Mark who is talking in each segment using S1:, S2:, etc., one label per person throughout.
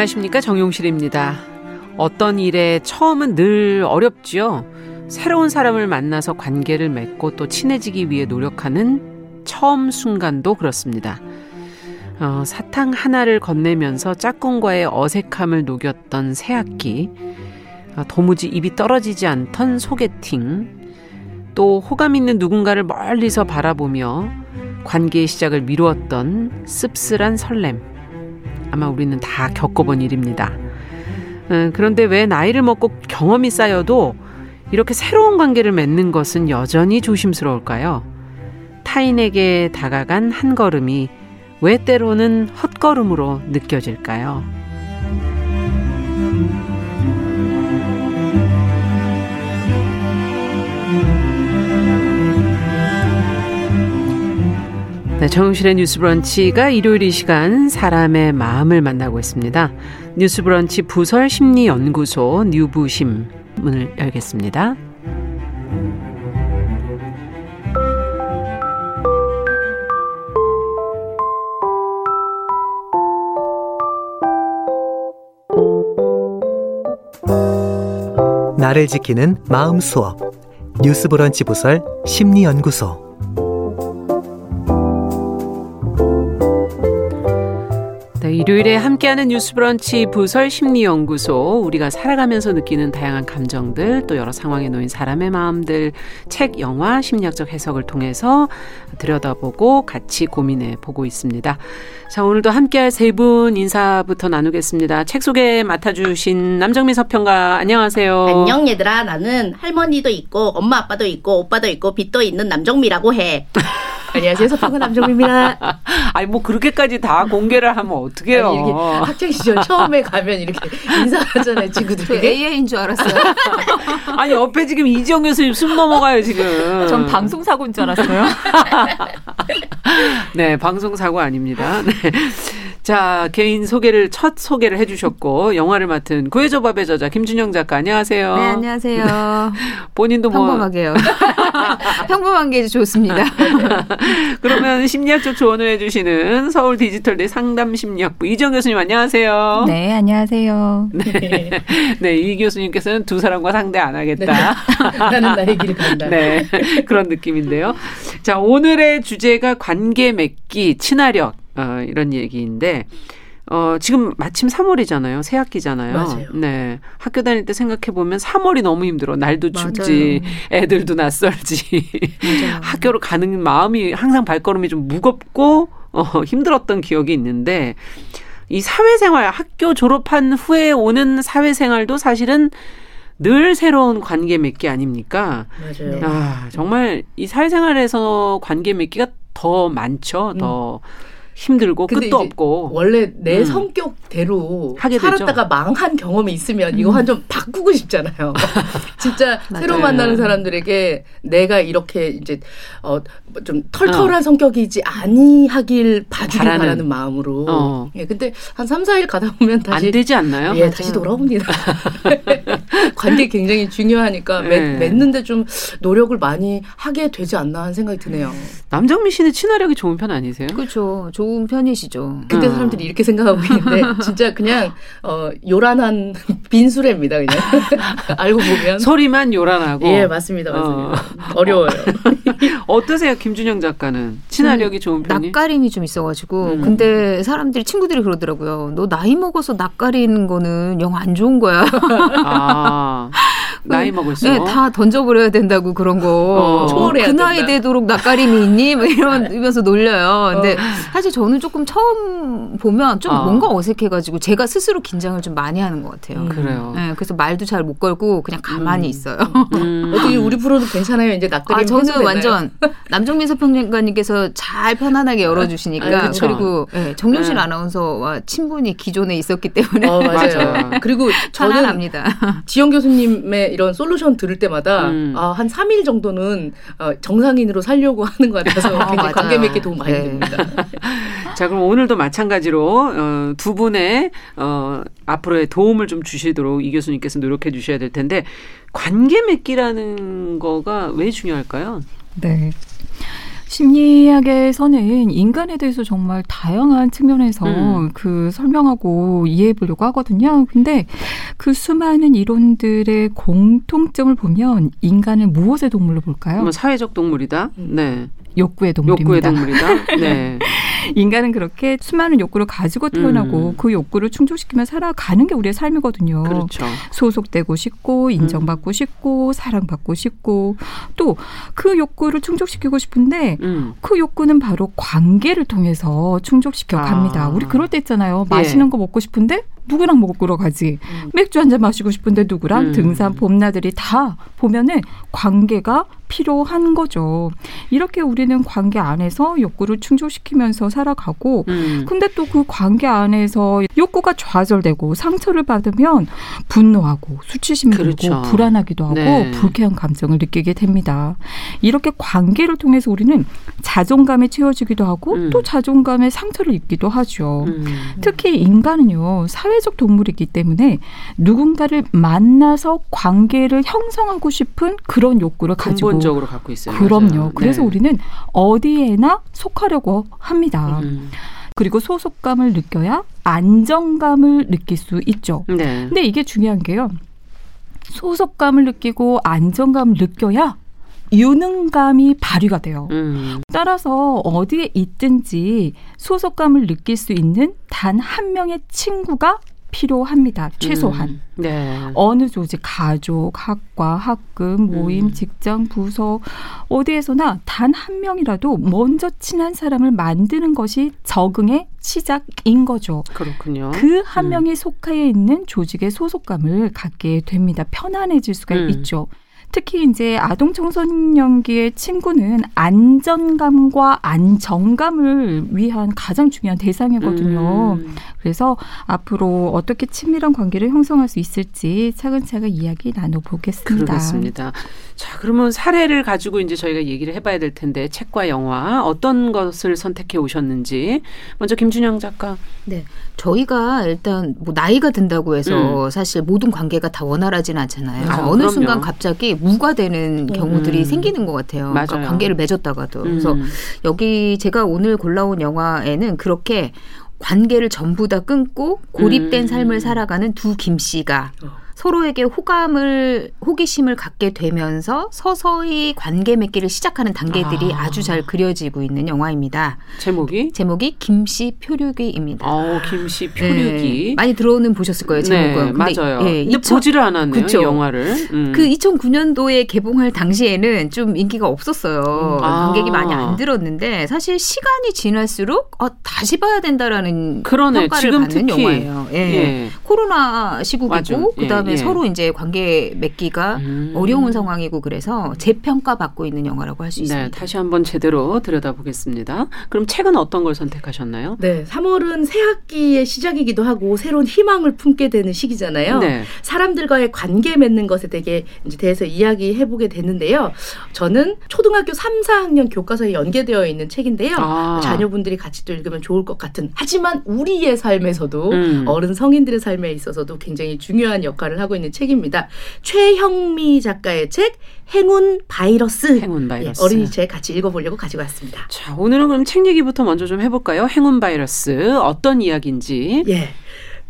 S1: 안녕하십니까 정용실입니다. 어떤 일에 처음은 늘 어렵지요. 새로운 사람을 만나서 관계를 맺고 또 친해지기 위해 노력하는 처음 순간도 그렇습니다. 어, 사탕 하나를 건네면서 짝꿍과의 어색함을 녹였던 새 학기, 어, 도무지 입이 떨어지지 않던 소개팅, 또 호감 있는 누군가를 멀리서 바라보며 관계의 시작을 미루었던 씁쓸한 설렘. 아마 우리는 다 겪어본 일입니다. 음, 그런데 왜 나이를 먹고 경험이 쌓여도 이렇게 새로운 관계를 맺는 것은 여전히 조심스러울까요? 타인에게 다가간 한 걸음이 왜 때로는 헛걸음으로 느껴질까요? 네, 정용실의 뉴스 브런치가 일요일 이 시간 사람의 마음을 만나고 있습니다. 뉴스 브런치 부설 심리 연구소 뉴부심 문을 열겠습니다.
S2: 나를 지키는 마음 수업 뉴스 브런치 부설 심리 연구소
S1: 일요일에 함께하는 뉴스 브런치 부설 심리연구소 우리가 살아가면서 느끼는 다양한 감정들 또 여러 상황에 놓인 사람의 마음들 책, 영화, 심리학적 해석을 통해서 들여다보고 같이 고민해 보고 있습니다. 자 오늘도 함께할 세 분 인사부터 나누겠습니다. 책 소개 맡아주신 남정미 서평가 안녕하세요.
S3: 안녕 얘들아 나는 할머니도 있고 엄마 아빠도 있고 오빠도 있고 빚도 있는 남정미라고 해. 안녕하세요. 서평가 남정미입니다.
S1: 아니 뭐 그렇게까지 다 공개를 하면 어떡해요. 아니, 이렇게
S3: 학창 시절 처음에 가면 이렇게 인사하잖아요. 친구들이.
S4: AI인 줄 알았어요.
S1: 아니 옆에 지금 이지영 교수님 숨 넘어가요 지금.
S4: 전 방송 사고인 줄 알았어요.
S1: 네 방송 사고 아닙니다. 네. 자, 개인 소개를 첫 소개를 해 주셨고 영화를 맡은 구해줘 밥의 저자 김준영 작가 안녕하세요.
S4: 네, 안녕하세요.
S1: 본인도
S4: 뭐 평범하게요. 평범한 게 좋습니다.
S1: 그러면 심리학적 조언을 해 주시는 서울 디지털대 상담 심리학부 이정 교수님 안녕하세요.
S5: 네, 안녕하세요.
S1: 네, 네, 이 교수님께서는 두 사람과 상대 안 하겠다.
S3: 네. 나는 나의 길을 간다.
S1: 네, 그런 느낌인데요. 자, 오늘의 주제가 관계 맺기, 친화력. 어, 이런 얘기인데 어, 지금 마침 3월이잖아요. 새 학기잖아요.
S3: 맞아요.
S1: 네. 학교 다닐 때 생각해 보면 3월이 너무 힘들어. 날도 춥지, 맞아요. 애들도 낯설지. 학교로 가는 마음이 항상 발걸음이 좀 무겁고 어, 힘들었던 기억이 있는데 이 사회생활 학교 졸업한 후에 오는 사회생활도 사실은 늘 새로운 관계 맺기 아닙니까?
S3: 맞아요.
S1: 아, 정말 이 사회생활에서 관계 맺기가 더 많죠. 더 음. 힘들고 끝도 없고
S3: 원래 내 음. 성격대로 하게 살았다가 되죠. 망한 경험이 있으면 이거 음. 한좀 바꾸고 싶잖아요. 진짜 새로 만나는 사람들에게 내가 이렇게 이제 어 좀 털털한 어. 성격이지 아니하길 봐주길 바라는, 바라는 마음으로. 어. 예, 근데 한 3, 4일 가다 보면 다시
S1: 안 되지 않나요?
S3: 예, 맞아요. 다시 돌아옵니다. 관계 굉장히 중요하니까 네. 맺는데 좀 노력을 많이 하게 되지 않나 하는 생각이 드네요.
S1: 남정미 씨는 친화력이 좋은 편 아니세요?
S4: 그렇죠. 좋은 편이시죠.
S3: 근데 어. 사람들이 이렇게 생각하고 있는데 진짜 그냥 어 요란한 빈수레입니다. 그냥 알고 보면
S1: 소리만 요란하고.
S3: 예 맞습니다, 맞습니다. 어. 려워요
S1: 어떠세요, 김준영 작가는 친화력이 좋은 편이?
S4: 낯가림이 좀 있어가지고 음. 근데 사람들이 친구들이 그러더라고요. 너 나이 먹어서 낯가리는 거는 영 안 좋은 거야.
S1: 아. 나이 먹을수록
S4: 네, 다 던져버려야 된다고 그런 거. 어, 초월해야 그 나이 되도록 낯가림이 있니? 뭐 이러면서 놀려요. 근데 어. 사실 저는 조금 처음 보면 좀 어. 뭔가 어색해가지고 제가 스스로 긴장을 좀 많이 하는 것 같아요.
S1: 음. 그래요.
S4: 네, 그래서 말도 잘 못 걸고 그냥 가만히 음. 있어요.
S3: 음. 어떻게 우리 프로도 괜찮아요? 이제 낯가림. 아,
S4: 저는 완전 남정민 서평론가님께서 잘 편안하게 열어주시니까 아, 그렇죠. 그리고 네, 정용실 네. 아나운서와 친분이 기존에 있었기 때문에
S3: 어, 맞아요. 그리고 저는 합니다. 지영 교수님의 이런 솔루션 들을 때마다 음. 아, 한 3일 정도는 어, 정상인으로 살려고 하는 것 같아서 아, 굉장히 관계 맺기 도움 많이 네. 됩니다.
S1: 자, 그럼 오늘도 마찬가지로 어, 두 분의 어, 앞으로의 도움을 좀 주시도록 이 교수님께서 노력해 주셔야 될 텐데 관계 맺기라는 거가 왜 중요할까요?
S5: 네. 심리학에서는 인간에 대해서 정말 다양한 측면에서 음. 그 설명하고 이해해 보려고 하거든요. 근데 그 수많은 이론들의 공통점을 보면 인간을 무엇의 동물로 볼까요?
S1: 뭐 사회적 동물이다. 네.
S5: 욕구의 동물입니다.
S1: 욕구의 동물이다. 네.
S5: 인간은 그렇게 수많은 욕구를 가지고 태어나고 음. 그 욕구를 충족시키며 살아가는 게 우리의 삶이거든요.
S1: 그렇죠.
S5: 소속되고 싶고 인정받고 음. 싶고 사랑받고 싶고 또 그 욕구를 충족시키고 싶은데 음. 그 욕구는 바로 관계를 통해서 충족시켜 갑니다. 아. 우리 그럴 때 있잖아요. 맛있는 예. 거 먹고 싶은데 누구랑 먹으러 가지? 음. 맥주 한 잔 마시고 싶은데 누구랑 음. 등산 봄나들이 다 보면은 관계가 필요한 거죠. 이렇게 우리는 관계 안에서 욕구를 충족시키면서 살아가고, 음. 근데 또 그 관계 안에서 욕구가 좌절되고 상처를 받으면 분노하고 수치심이 그렇죠. 들고 불안하기도 하고 네. 불쾌한 감정을 느끼게 됩니다. 이렇게 관계를 통해서 우리는 자존감에 채워지기도 하고 음. 또 자존감에 상처를 입기도 하죠. 음. 특히 인간은요 사회 적 동물이기 때문에 누군가를 만나서 관계를 형성하고 싶은 그런 욕구를 가지고
S1: 근본적으로 갖고 있어요.
S5: 그럼요. 맞아요. 그래서 네. 우리는 어디에나 속하려고 합니다. 음. 그리고 소속감을 느껴야 안정감을 느낄 수 있죠. 네. 근데 이게 중요한 게요. 소속감을 느끼고 안정감을 느껴야 유능감이 발휘가 돼요. 음. 따라서 어디에 있든지 소속감을 느낄 수 있는 단 한 명의 친구가 필요합니다. 최소한. 음, 네. 어느 조직, 가족, 학과, 학급, 모임, 음. 직장, 부서 어디에서나 단 한 명이라도 먼저 친한 사람을 만드는 것이 적응의 시작인 거죠.
S1: 그렇군요.
S5: 그한 음. 명이 속하에 있는 조직의 소속감을 갖게 됩니다. 편안해질 수가 음. 있죠. 특히 이제 아동 청소년기의 친구는 안전감과 안정감을 위한 가장 중요한 대상이거든요. 음. 그래서 앞으로 어떻게 친밀한 관계를 형성할 수 있을지 차근차근 이야기 나눠보겠습니다.
S1: 그렇습니다. 자, 그러면 사례를 가지고 이제 저희가 얘기를 해봐야 될 텐데 책과 영화 어떤 것을 선택해 오셨는지 먼저 김준영 작가.
S4: 네, 저희가 일단 뭐 나이가 든다고 해서 음. 사실 모든 관계가 다 원활하진 않잖아요. 아, 어느 그럼요. 순간 갑자기 무과되는 음. 경우들이 음. 생기는 것 같아요. 그러니까 관계를 맺었다가도. 그래서 음. 여기 제가 오늘 골라온 영화에는 그렇게 관계를 전부 다 끊고 고립된 음. 삶을 살아가는 두 김 씨가 어. 서로에게 호감을 호기심을 갖게 되면서 서서히 관계 맺기를 시작하는 단계들이 아. 주잘 그려지고 있는 영화입니다.
S1: 제목이
S4: 제목이 김씨 표류기입니다.
S1: 어, 김씨 표류기
S4: 네, 많이 들어오는 보셨을 거예요 제목은.
S1: 네, 맞아요. 예, 2000, 보지를 않았네요 그쵸? 영화를.
S4: 음. 그 2009년도에 개봉할 당시에는 좀 인기가 없었어요. 아. 관객이 많이 안 들었는데 사실 시간이 지날수록 어, 다시 봐야 된다라는 그러네. 평가를 지금 받는 특히. 영화예요. 예. 예. 코로나 시국이고 예, 그다음에 예. 서로 이제 관계 맺기가 음. 어려운 상황이고 그래서 재평가 받고 있는 영화라고 할수 네, 있습니다. 네,
S1: 다시 한번 제대로 들여다보겠습니다. 그럼 책은 어떤 걸 선택하셨나요?
S3: 네, 3월은 새 학기의 시작이기도 하고 새로운 희망을 품게 되는 시기잖아요. 네. 사람들과의 관계 맺는 것에 되게 이제 대해서 이야기해 보게 됐는데요. 저는 초등학교 3, 4학년 교과서에 연계되어 있는 책인데요. 아. 자녀분들이 같이 또 읽으면 좋을 것 같은 하지만 우리의 삶에서도 음. 어른 성인들의 삶에 있어서도 굉장히 중요한 역할을 하고 있는 책입니다. 최형미 작가의 책 행운 바이러스.
S1: 행운 바이러스.
S3: 예, 어린이 책 같이 읽어보려고 가지고 왔습니다.
S1: 자, 오늘은 그럼 책 얘기부터 먼저 좀 해볼까요? 행운 바이러스 어떤 이야기인지.
S3: 예.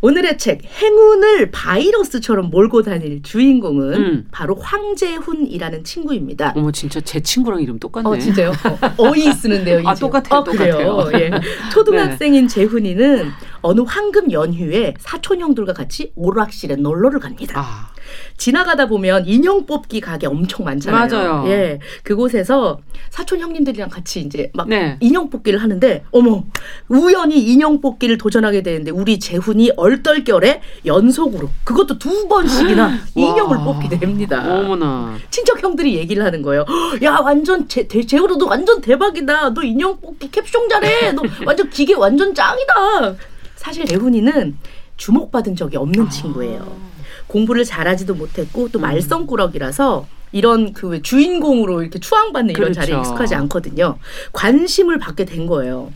S3: 오늘의 책 행운을 바이러스처럼 몰고 다닐 주인공은 음. 바로 황재훈이라는 친구입니다.
S1: 어머 진짜 제 친구랑 이름 똑같네.
S3: 어 진짜요? 어, 이 쓰는데요.
S1: 아 똑같아요. 어, 똑같아요.
S3: 예. 초등학생인 네. 재훈이는 어느 황금 연휴에 사촌 형들과 같이 오락실에 놀러를 갑니다. 아. 지나가다 보면 인형 뽑기 가게 엄청 많잖아요.
S1: 맞아요.
S3: 예. 그곳에서 사촌 형님들이랑 같이 이제 막 네. 인형 뽑기를 하는데 어머 우연히 인형 뽑기를 도전하게 되는데 우리 재훈이 얼떨결에 연속으로 그것도 두 번씩이나 인형을 뽑게 됩니다.
S1: 어머나.
S3: 친척 형들이 얘기를 하는 거예요. 야 완전 재, 재훈아 너 완전 대박이다. 너 인형 뽑기 캡숑 잘해. 너 완전 기계 완전 짱이다. 사실 재훈이는 주목받은 적이 없는 아. 친구예요. 공부를 잘하지도 못했고 또 음. 말썽꾸러기라서 이런 그 주인공으로 이렇게 추앙받는 이런 그렇죠. 자리에 익숙하지 않거든요. 관심을 받게 된 거예요.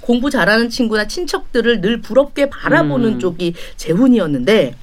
S3: 공부 잘하는 친구나 친척들을 늘 부럽게 바라보는 음. 쪽이 재훈이었는데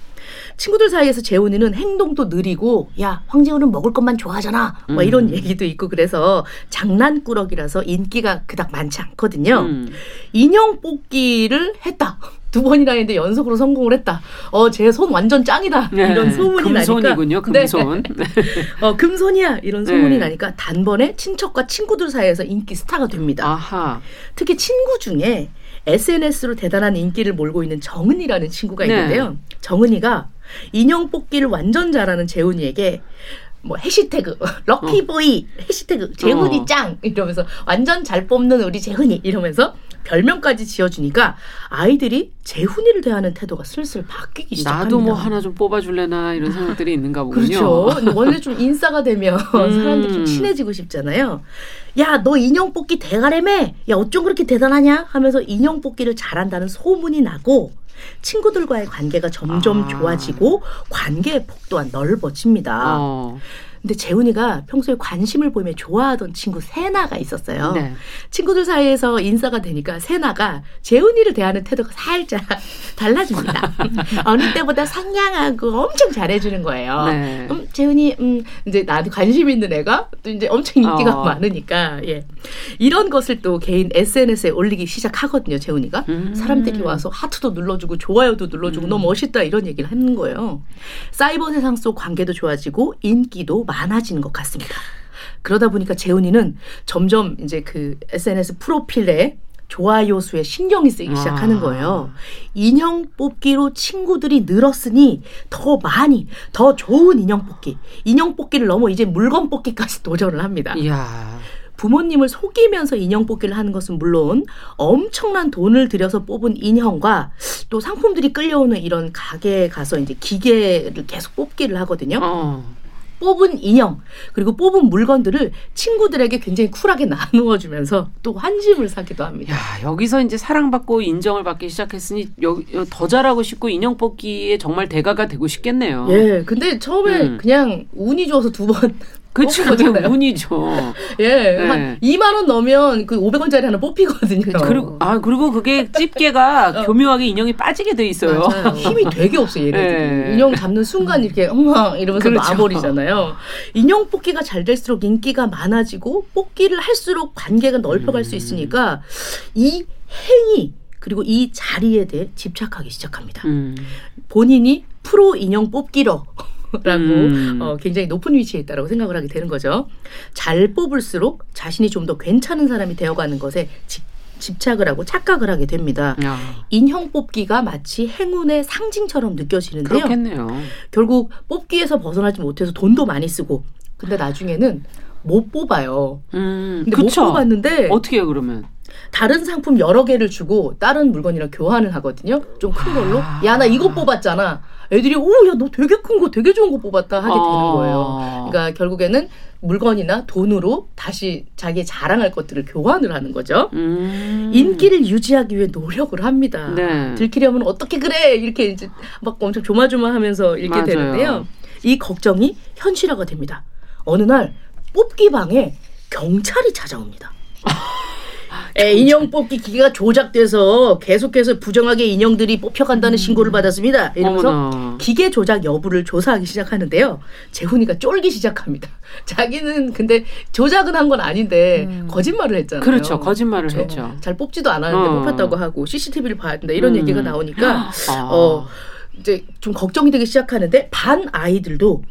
S3: 친구들 사이에서 재훈이는 행동도 느리고 야 황재훈은 먹을 것만 좋아하잖아. 뭐 음. 이런 얘기도 있고 그래서 장난꾸러기라서 인기가 그닥 많지 않거든요. 음. 인형 뽑기를 했다. 두 번이나 했는데 연속으로 성공을 했다. 어, 제 손 완전 짱이다. 네. 이런 소문이
S1: 금손이군요,
S3: 나니까.
S1: 금손.
S3: 네. 어, 금손이야. 이런 소문이 네. 나니까 단번에 친척과 친구들 사이에서 인기 스타가 됩니다. 아하. 특히 친구 중에 SNS로 대단한 인기를 몰고 있는 정은이라는 친구가 네. 있는데요. 정은이가 인형 뽑기를 완전 잘하는 재훈이에게 뭐 해시태그 럭키보이 어. 해시태그 재훈이 어. 짱 이러면서 완전 잘 뽑는 우리 재훈이 이러면서 별명까지 지어주니까 아이들이 재훈이를 대하는 태도가 슬슬 바뀌기 시작합니다.
S1: 나도 뭐 하나 좀 뽑아줄래나 이런 생각들이 있는가 보군요.
S3: 그렇죠. 원래 좀 인싸가 되면 음. 사람들이 좀 친해지고 싶잖아요. 야, 너 인형 뽑기 대가래매? 야, 어쩜 그렇게 대단하냐? 하면서 인형 뽑기를 잘한다는 소문이 나고 친구들과의 관계가 점점 아. 좋아지고 관계의 폭도가 넓어집니다. 어. 근데 재훈이가 평소에 관심을 보이며 좋아하던 친구 세나가 있었어요. 네. 친구들 사이에서 인사가 되니까 세나가 재훈이를 대하는 태도가 살짝 달라집니다. 어느 때보다 상냥하고 엄청 잘해주는 거예요. 네. 음, 재훈이, 음, 이제 나한테 관심 있는 애가 또 이제 엄청 인기가 어. 많으니까, 예. 이런 것을 또 개인 SNS에 올리기 시작하거든요, 재훈이가. 음. 사람들이 와서 하트도 눌러주고 좋아요도 눌러주고 음. 너무 멋있다 이런 얘기를 하는 거예요. 사이버 세상 속 관계도 좋아지고 인기도 많 아지는 것 같습니다. 그러다 보니까 재훈이는 점점 이제 그 SNS 프로필에 좋아요 수에 신경이 쓰기 시작하는 아. 거예요. 인형 뽑기로 친구들이 늘었으니 더 많이, 더 좋은 인형 뽑기. 인형 뽑기를 넘어 이제 물건 뽑기까지 도전을 합니다. 이야. 부모님을 속이면서 인형 뽑기를 하는 것은 물론 엄청난 돈을 들여서 뽑은 인형과 또 상품들이 끌려오는 이런 가게에 가서 이제 기계를 계속 뽑기를 하거든요. 어. 뽑은 인형 그리고 뽑은 물건들을 친구들에게 굉장히 쿨하게 나누어 주면서 또 환심을 사기도 합니다.
S1: 야, 여기서 이제 사랑받고 인정을 받기 시작했으니 여기 더 잘하고 싶고 인형 뽑기에 정말 대가가 되고 싶겠네요.
S3: 예. 근데 처음에 음. 그냥 운이 좋아서 두 번
S1: 그렇죠. 그게 운이죠.
S3: 예. 네. 한 2만 원 넣으면 그 500원짜리 하나 뽑히거든요.
S1: 그렇죠. 그리고 아 그리고 그게 집게가 어. 교묘하게 인형이 빠지게 돼 있어요.
S3: 맞아요. 힘이 되게 없어 얘네들이. 네. 인형 잡는 순간 이렇게 엉망 이러면서 그렇죠. 놔버리잖아요. 인형 뽑기가 잘 될수록 인기가 많아지고 뽑기를 할수록 관계가 넓혀갈 음. 수 있으니까 이 행위 그리고 이 자리에 대해 집착하기 시작합니다. 음. 본인이 프로 인형 뽑기로 라고 음. 어, 굉장히 높은 위치에 있다라고 생각을 하게 되는 거죠. 잘 뽑을수록 자신이 좀 더 괜찮은 사람이 되어가는 것에 집, 집착을 하고 착각을 하게 됩니다. 야. 인형 뽑기가 마치 행운의 상징처럼 느껴지는데요.
S1: 그렇겠네요.
S3: 결국 뽑기에서 벗어나지 못해서 돈도 많이 쓰고 근데 나중에는 못 뽑아요. 음, 근데 그쵸. 못 뽑았는데
S1: 어떻게 해요 그러면?
S3: 다른 상품 여러 개를 주고 다른 물건이랑 교환을 하거든요. 좀 큰 걸로. 아. 야, 나 이거 뽑았잖아. 애들이 오, 야, 너 되게 큰 거, 되게 좋은 거 뽑았다 하게 되는 아. 거예요. 그러니까 결국에는 물건이나 돈으로 다시 자기 자랑할 것들을 교환을 하는 거죠. 음. 인기를 유지하기 위해 노력을 합니다. 네. 들키려면 어떻게 그래 이렇게 이제 막 엄청 조마조마하면서 읽게 맞아요. 되는데요. 이 걱정이 현실화가 됩니다. 어느 날 뽑기 방에 경찰이 찾아옵니다. 에, 인형 뽑기 기계가 조작돼서 계속해서 부정하게 인형들이 뽑혀간다는 음. 신고를 받았습니다. 이러면서 어머나. 기계 조작 여부를 조사하기 시작하는데요. 재훈이가 쫄기 시작합니다. 자기는 근데 조작은 한 건 아닌데 음. 거짓말을 했잖아요.
S1: 그렇죠. 거짓말을 그렇죠. 했죠.
S3: 잘 뽑지도 않았는데 어. 뽑혔다고 하고 CCTV를 봐야 된다 이런 음. 얘기가 나오니까 아. 어 이제 좀 걱정이 되기 시작하는데 반 아이들도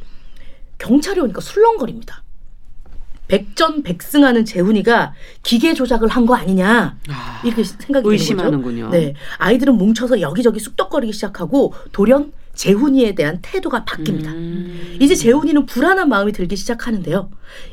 S3: 경찰이 오니까 술렁거립니다. 백전백승하는 재훈이가 기계 조작을 한 거 아니냐 아, 이렇게 생각이
S1: 의심하는군요.
S3: 되는 거죠. 네, 아이들은 뭉쳐서 여기저기 쑥덕거리기 시작하고 돌연 재훈이에 대한 태도가 바뀝니다. 음. 이제 재훈이는 불안한 마음이 들기 시작하는데요.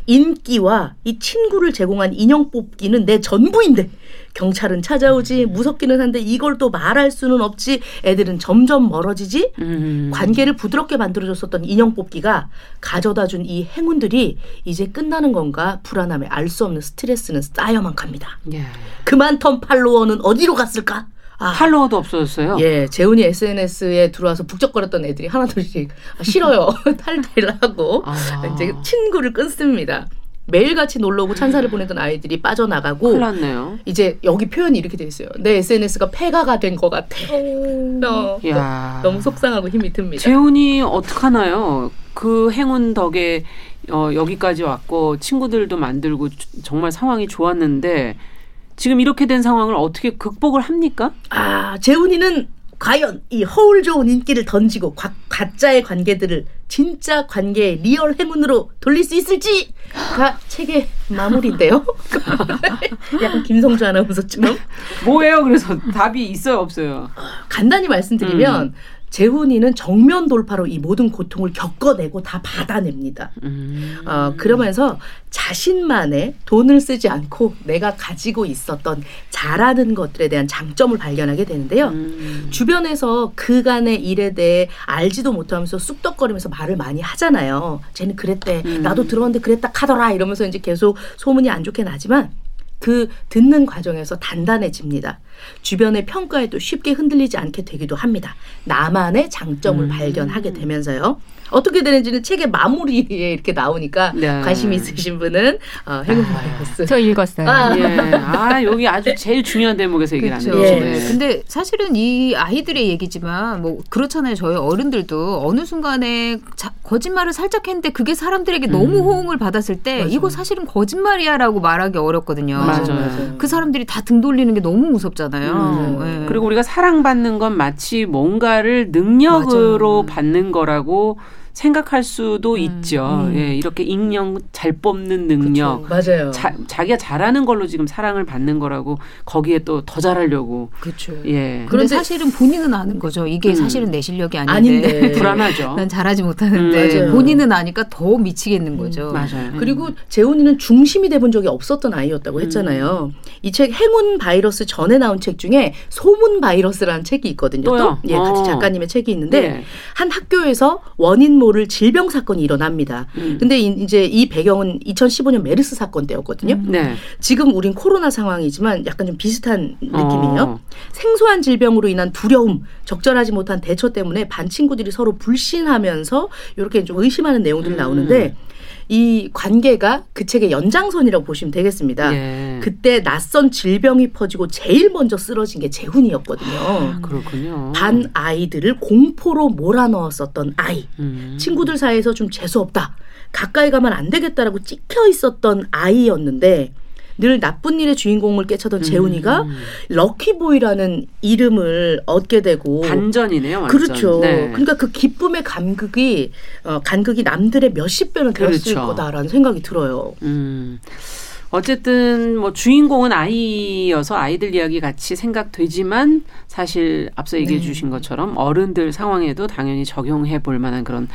S3: 인기와 이 친구를 제공한 인형 뽑기는 내 전부인데 경찰은 찾아오지 무섭기는 한데 이걸 또 말할 수는 없지 애들은 점점 멀어지지 음. 관계를 부드럽게 만들어줬었던 인형 뽑기가 가져다 준 이 행운들이 이제 끝나는 건가 불안함에 알 수 없는 스트레스는 쌓여만 갑니다. 예. 그만턴 팔로워는 어디로 갔을까?
S1: 아, 팔로워도 없어졌어요.
S3: 예, 재훈이 SNS에 들어와서 북적거렸던 애들이 하나둘씩 아, 싫어요 탈퇴를 하고 아. 이제 친구를 끊습니다. 매일같이 놀러 오고 찬사를 보내던 아이들이 빠져나가고
S1: 큰일났네요.
S3: 이제 여기 표현이 이렇게 돼 있어요. 내 SNS가 폐가가 된 것 같아. 어, 너무 속상하고 힘이 듭니다.
S1: 재훈이 어떡하나요? 그 행운 덕에 어, 여기까지 왔고 친구들도 만들고 정말 상황이 좋았는데 지금 이렇게 된 상황을 어떻게 극복을 합니까?
S3: 아, 재훈이는 과연 이 허울 좋은 인기를 던지고 과, 가짜의 관계들을 진짜 관계의 real 행운으로 돌릴 수 있을지가 책의 마무리인데요. 약간 김성주 아나운서처럼.
S1: 뭐예요? 그래서 답이 있어요, 없어요?
S3: 간단히 말씀드리면 음. 재훈이는 정면 돌파로 이 모든 고통을 겪어내고 다 받아냅니다. 음. 어, 그러면서 자신만의 돈을 쓰지 않고 내가 가지고 있었던 잘하는 것들에 대한 장점을 발견하게 되는데요. 음. 주변에서 그간의 일에 대해 알지도 못하면서 쑥덕거리면서 말을 많이 하잖아요. 쟤는 그랬대. 음. 나도 들었는데 그랬다 카더라 이러면서 이제 계속 소문이 안 좋게 나지만 그 듣는 과정에서 단단해집니다. 주변의 평가에도 쉽게 흔들리지 않게 되기도 합니다. 나만의 장점을 음. 발견하게 되면서요. 어떻게 되는지는 책의 마무리에 이렇게 나오니까 네. 관심 있으신 분은 어, 행운 바이러스.
S5: 아, 저 읽었어요.
S1: 아. 예. 아 여기 아주 제일 중요한 대목에서 얘기를 하네요.
S4: 예. 네. 근데 사실은 이 아이들의 얘기지만 뭐 그렇잖아요. 저희 어른들도 어느 순간에 자, 거짓말을 살짝 했는데 그게 사람들에게 음. 너무 호응을 받았을 때 맞아요. 이거 사실은 거짓말이야라고 말하기 어렵거든요.
S1: 맞아요. 맞아요.
S4: 그 사람들이 다 등 돌리는 게 너무 무섭잖아요. 음.
S1: 네. 그리고 우리가 사랑받는 건 마치 뭔가를 능력으로 맞아. 받는 거라고 생각할 수도 음, 있죠. 음. 예, 이렇게 익명 잘 뽑는 능력.
S3: 그쵸. 맞아요.
S1: 자, 자기가 잘하는 걸로 지금 사랑을 받는 거라고 거기에 또 더 잘하려고.
S4: 그렇죠. 예. 그런데 사실은 본인은 아는 거죠. 이게 음. 사실은 내 실력이 아닌데.
S3: 아닌데.
S1: 불안하죠.
S4: 난 잘하지 못하는데 음, 본인은 아니까 더 미치겠는 거죠.
S1: 음, 맞아요.
S3: 그리고 재훈이는 중심이 돼본 적이 없었던 아이였다고 음. 했잖아요. 이 책 행운 바이러스 전에 나온 책 중에 소문 바이러스라는 책이 있거든요.
S1: 또요?
S3: 또 예, 같이 어. 작가님의 책이 있는데 네. 한 학교에서 원인 모를 질병 사건이 일어납니다. 음. 근데 이제 이 배경은 2015년 메르스 사건 때였거든요. 음. 네. 지금 우린 코로나 상황이지만 약간 좀 비슷한 느낌이에요. 어. 생소한 질병으로 인한 두려움, 적절하지 못한 대처 때문에 반 친구들이 서로 불신하면서 이렇게 좀 의심하는 내용들이 음. 나오는데 이 관계가 그 책의 연장선이라고 보시면 되겠습니다. 예. 그때 낯선 질병이 퍼지고 제일 먼저 쓰러진 게 재훈이었거든요. 아,
S1: 그렇군요.
S3: 반 아이들을 공포로 몰아넣었었던 아이. 음. 친구들 사이에서 좀 재수 없다. 가까이 가면 안 되겠다라고 찍혀 있었던 아이였는데 늘 나쁜 일의 주인공을 깨쳤던 재훈이가 음. 럭키보이라는 이름을 얻게 되고
S1: 반전이네요. 완전.
S3: 그렇죠. 네. 그러니까 그 기쁨의 감극이 어, 간극이 남들의 몇십 배는 되었을 그렇죠. 거다라는 생각이 들어요.
S1: 음. 어쨌든 뭐 주인공은 아이여서 아이들 이야기 같이 생각되지만 사실 앞서 얘기해 네. 주신 것처럼 어른들 상황에도 당연히 적용해 볼 만한 그런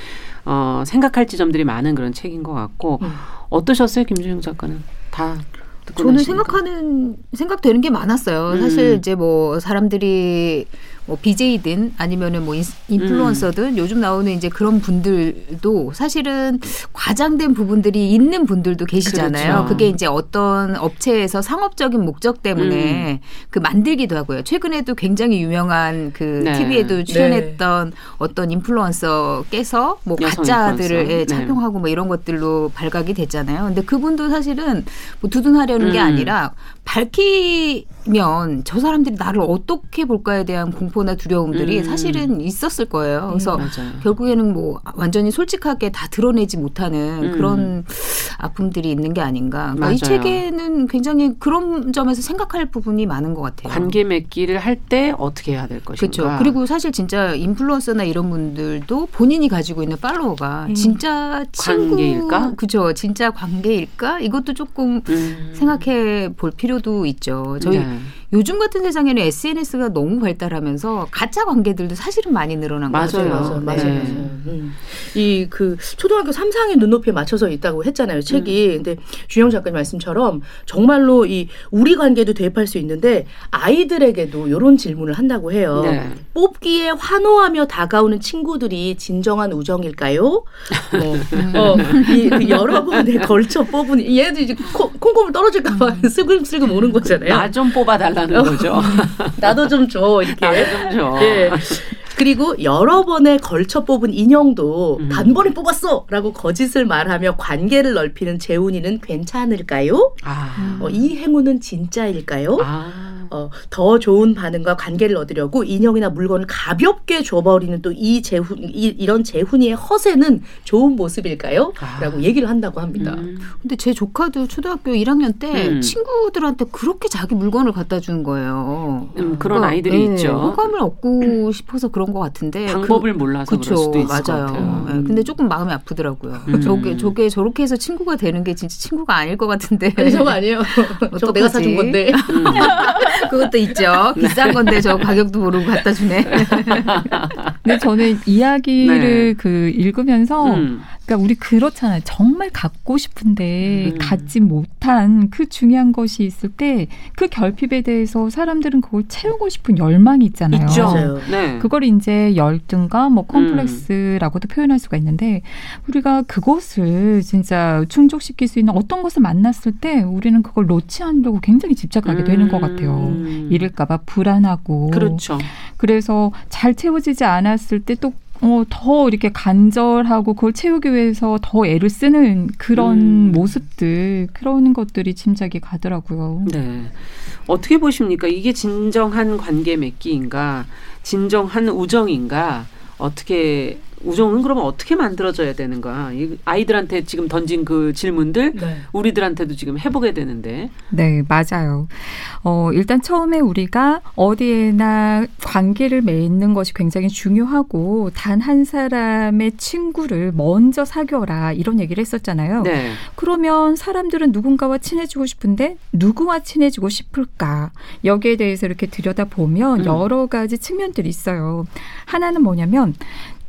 S1: 어 생각할 지점들이 많은 그런 책인 것 같고 음. 어떠셨어요 김주영 작가는 다
S4: 저는 생각하는 생각되는 게 많았어요. 음. 사실 이제 뭐 사람들이 뭐 BJ든 아니면은 뭐 인플루언서든 음. 요즘 나오는 이제 그런 분들도 사실은 과장된 부분들이 있는 분들도 계시잖아요. 그렇죠. 그게 이제 어떤 업체에서 상업적인 목적 때문에 음. 그 만들기도 하고요. 최근에도 굉장히 유명한 그 네. TV에도 출연했던 네. 어떤 인플루언서께서 뭐 가짜들을. 예, 네. 착용하고 뭐 이런 것들로 발각이 됐잖아요. 근데 그분도 사실은 뭐 두둔하려는 음. 게 아니라 밝히면 저 사람들이 나를 어떻게 볼까에 대한 공포 나 두려움들이 음. 사실은 있었을 거예요. 그래서 음, 결국에는 뭐 완전히 솔직하게 다 드러내지 못하는 음. 그런 아픔들이 있는 게 아닌가. 그러니까 이 책에는 굉장히 그런 점에서 생각할 부분이 많은 것 같아요.
S1: 관계 맺기를 할 때 어떻게 해야 될 것인가.
S4: 그렇죠. 그리고 사실 진짜 인플루언서나 이런 분들도 본인이 가지고 있는 팔로워가 음. 진짜 친구
S1: 관계일까?
S4: 그죠. 진짜 관계일까? 이것도 조금 음. 생각해 볼 필요. 필요도 있죠. 저희 네. 요즘 같은 세상에는 SNS가 너무 발달하면서 가짜 관계들도 사실은 많이 늘어난
S3: 맞아요.
S4: 거죠.
S3: 맞아요. 맞아요. 네. 맞아요. 음. 이그 초등학교 3, 4학년 눈높이에 맞춰서 있다고 했잖아요. 책이. 음. 근데 주영 작가님 말씀처럼 정말로 이 우리 관계도 대입할 수 있는데 아이들에게도 이런 질문을 한다고 해요. 네. 뽑기에 환호하며 다가오는 친구들이 진정한 우정일까요? 뭐, 어, 이, 그 여러 번에 걸쳐 뽑은 얘도 이제 콩 콩을 떨어질까봐 음. 슬금슬금 오는 거잖아요.
S1: 나 좀 뽑아달라. 어. 거죠.
S3: 나도 좀 줘. 이렇게.
S1: 나도 좀 줘. 예.
S3: 그리고 여러 번에 걸쳐 뽑은 인형도 음. 단번에 뽑았어 라고 거짓을 말하며 관계를 넓히는 재훈이는 괜찮을까요? 아. 어, 이 행운은 진짜일까요? 아. 어, 더 좋은 반응과 관계를 얻으려고 인형이나 물건을 가볍게 줘버리는 또 이 재훈 이, 이런 재훈이의 허세는 좋은 모습일까요? 아. 라고 얘기를 한다고 합니다. 음.
S4: 근데 제 조카도 초등학교 1학년 때 음. 친구들한테 그렇게 자기 물건을 갖다 주는 거예요.
S1: 음, 그런 그러니까, 아이들이 네, 있죠.
S4: 호감을 얻고 싶어서 그런 것 같은데
S1: 방법을 그, 몰라서 그쵸, 그럴 수도 있을 맞아요. 것 같아요.
S4: 네, 근데 조금 마음이 아프더라고요. 음. 저게 저게 저렇게 해서 친구가 되는 게 진짜 친구가 아닐 것 같은데.
S3: 아니, 저거 아니에요. 저 내가 사준 건데. 음.
S4: 그것도 있죠. 비싼 건데 저 가격도 모르고 갖다 주네.
S5: 근데 저는 이야기를 네. 그 읽으면서 음. 그러니까 우리 그렇잖아요. 정말 갖고 싶은데 음. 갖지 못한 그 중요한 것이 있을 때 그 결핍에 대해서 사람들은 그걸 채우고 싶은 열망이 있잖아요.
S1: 있죠.
S5: 네. 그걸 이제 열등감, 뭐 컴플렉스라고도 음. 표현할 수가 있는데 우리가 그것을 진짜 충족시킬 수 있는 어떤 것을 만났을 때 우리는 그걸 놓지 않으려고 굉장히 집착하게 되는 것 같아요. 음. 잃을까봐 불안하고.
S1: 그렇죠.
S5: 그래서 잘 채워지지 않았을 때또 어, 더 이렇게 간절하고 그걸 채우기 위해서 더 애를 쓰는 그런 음. 모습들, 그런 것들이 짐작이 가더라고요.
S1: 네. 어떻게 보십니까? 이게 진정한 관계 맺기인가? 진정한 우정인가? 어떻게 우정은 그러면 어떻게 만들어져야 되는가? 아이들한테 지금 던진 그 질문들 네. 우리들한테도 지금 해보게 되는데.
S5: 네, 맞아요. 어, 일단 처음에 우리가 어디에나 관계를 맺는 것이 굉장히 중요하고 단 한 사람의 친구를 먼저 사귀어라 이런 얘기를 했었잖아요. 네. 그러면 사람들은 누군가와 친해지고 싶은데 누구와 친해지고 싶을까? 여기에 대해서 이렇게 들여다보면 음. 여러 가지 측면들이 있어요. 하나는 뭐냐면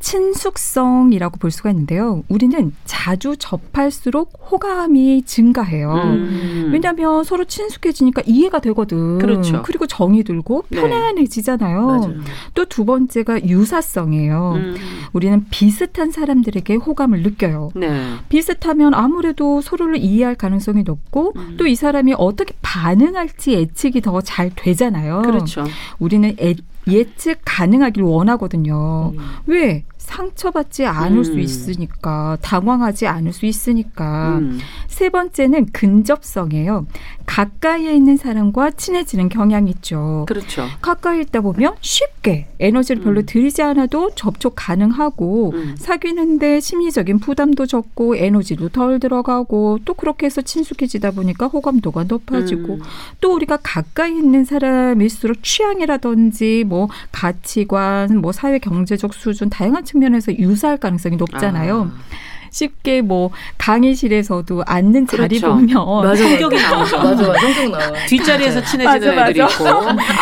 S5: 친숙성이라고 볼 수가 있는데요. 우리는 자주 접할수록 호감이 증가해요. 음. 왜냐하면 서로 친숙해지니까 이해가 되거든.
S1: 그렇죠.
S5: 그리고 정이 들고 네. 편안해지잖아요. 네. 또두 번째가 유사성이에요. 음. 우리는 비슷한 사람들에게 호감을 느껴요. 네. 비슷하면 아무래도 서로를 이해할 가능성이 높고 음. 또이 사람이 어떻게 반응할지 예측이 더 잘 되잖아요.
S1: 그렇죠.
S5: 우리는 애, 예측 가능하길 원하거든요. 음. 왜? 상처받지 않을 음. 수 있으니까 당황하지 않을 수 있으니까 음. 세 번째는 근접성이에요. 가까이에 있는 사람과 친해지는 경향이 있죠.
S1: 그렇죠.
S5: 가까이 있다 보면 쉽게 에너지를 별로 음. 들이지 않아도 접촉 가능하고 음. 사귀는데 심리적인 부담도 적고 에너지도 덜 들어가고 또 그렇게 해서 친숙해지다 보니까 호감도가 높아지고 음. 또 우리가 가까이 있는 사람일수록 취향이라든지 뭐 가치관, 뭐 사회 경제적 수준 다양한 측면에서 유사할 가능성이 높잖아요. 아. 쉽게 뭐 강의실에서도 앉는 자리 그렇죠. 보면
S1: 맞아, 성격이 나오죠.
S3: 맞아, 성격 나와.
S1: 뒷자리에서 친해지는 맞아, 애들이 있고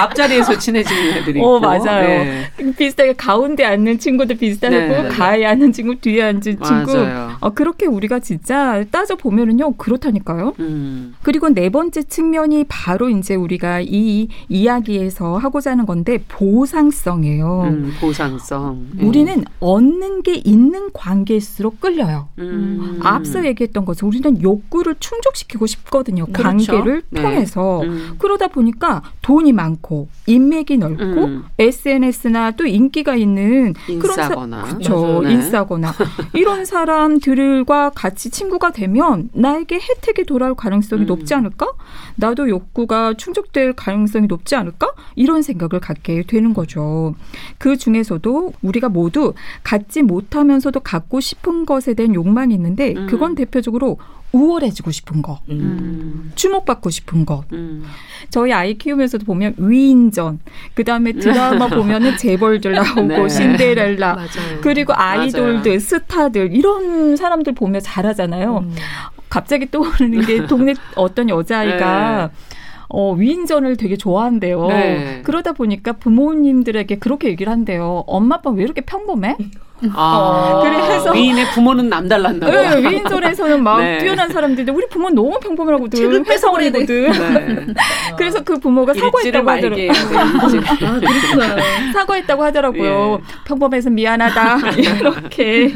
S1: 앞자리에서 친해지는 애들이 어,
S5: 있고. 어, 맞아요. 네. 비슷하게 가운데 앉는 친구들 비슷하고 네. 가에 앉는 친구 뒤에 앉은 친구. 어, 그렇게 우리가 진짜 따져 보면은요 그렇다니까요. 음. 그리고 네 번째 측면이 바로 이제 우리가 이 이야기에서 하고자 하는 건데 보상성이에요.
S1: 음, 보상성.
S5: 우리는 얻는 게 있는 관계일수록 끌려요. 있어요. 음. 앞서 얘기했던 것은 우리는 욕구를 충족시키고 싶거든요. 그렇죠. 관계를 네. 통해서. 음. 그러다 보니까 돈이 많고 인맥이 넓고 음. SNS나 또 인기가 있는
S1: 인싸거나
S5: 그런 사, 그렇죠. 네. 인싸거나 이런 사람들과 같이 친구가 되면 나에게 혜택이 돌아올 가능성이 음. 높지 않을까? 나도 욕구가 충족될 가능성이 높지 않을까? 이런 생각을 갖게 되는 거죠. 그 중에서도 우리가 모두 갖지 못하면서도 갖고 싶은 것에 대한 욕망이 있는데 음. 그건 대표적으로 우월해지고 싶은 거, 음. 주목받고 싶은 것. 음. 저희 아이 키우면서도 보면 위인전, 그 다음에 드라마 보면은 재벌들 나오고 네. 신데렐라, 맞아요. 그리고 아이돌들, 맞아요. 스타들 이런 사람들 보면 잘하잖아요. 음. 갑자기 떠오르는 게 동네 어떤 여자아이가 네. 어, 위인전을 되게 좋아한대요. 네. 그러다 보니까 부모님들에게 그렇게 얘기를 한대요. 엄마 아빠 왜 이렇게 평범해?
S1: 아, 그래서 위인의 부모는 남달란다고.
S5: 네, 위인전에서는 막 네. 뛰어난 사람들인데 우리 부모는 너무 평범하거든. 회사원이거든. 네. 그래서 그 부모가 사과했다고 하더라고요. 아, 사과했다고 하더라고요. 예. 평범해서 미안하다. 이렇게.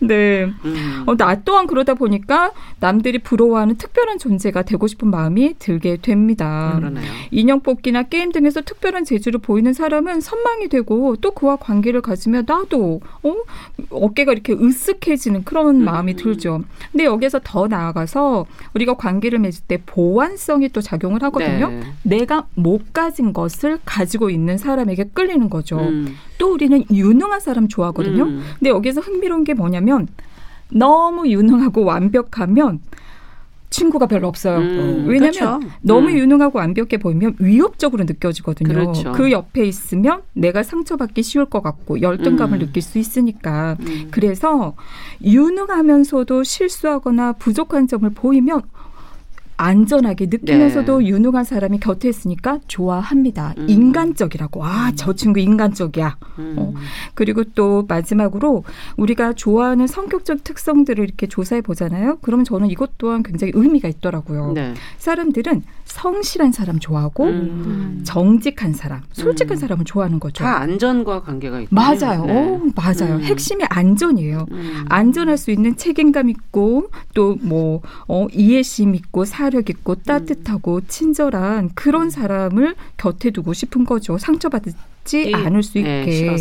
S5: 네. 음. 어, 나 또한 그러다 보니까 남들이 부러워하는 특별한 존재가 되고 싶은 마음이 들게 됩니다. 그러네요. 인형 뽑기나 게임 등에서 특별한 재주를 보이는 사람은 선망이 되고 또 그와 관계를 가지면 나도 어? 어깨가 이렇게 으쓱해지는 그런 음. 마음이 들죠. 근데 여기서 더 나아가서 우리가 관계를 맺을 때 보완성이 또 작용을 하거든요. 네. 내가 못 가진 것을 가지고 있는 사람에게 끌리는 거죠. 음. 또 우리는 유능한 사람 좋아하거든요. 음. 근데 여기서 흥미로운 게 뭐냐면 너무 유능하고 완벽하면 친구가 별로 없어요. 음, 왜냐하면 그렇죠. 너무 음. 유능하고 완벽해 보이면 위협적으로 느껴지거든요. 그렇죠. 그 옆에 있으면 내가 상처받기 쉬울 것 같고 열등감을 음. 느낄 수 있으니까. 음. 그래서 유능하면서도 실수하거나 부족한 점을 보이면 안전하게 느끼면서도 네. 유능한 사람이 곁에 있으니까 좋아합니다. 음. 인간적이라고. 아, 저 친구 인간적이야. 음. 어. 그리고 또 마지막으로 우리가 좋아하는 성격적 특성들을 이렇게 조사해 보잖아요. 그러면 저는 이것 또한 굉장히 의미가 있더라고요. 네. 사람들은 성실한 사람 좋아하고 음. 정직한 사람, 솔직한 음. 사람을 좋아하는 거죠.
S1: 다 안전과 관계가 있고
S5: 맞아요. 네. 오, 맞아요. 음. 핵심이 안전이에요. 음. 안전할 수 있는 책임감 있고 또 뭐 어, 이해심 있고 사력 있고 따뜻하고 친절한 그런 사람을 곁에 두고 싶은 거죠. 상처받을 쉽지 않을 수 네, 있게.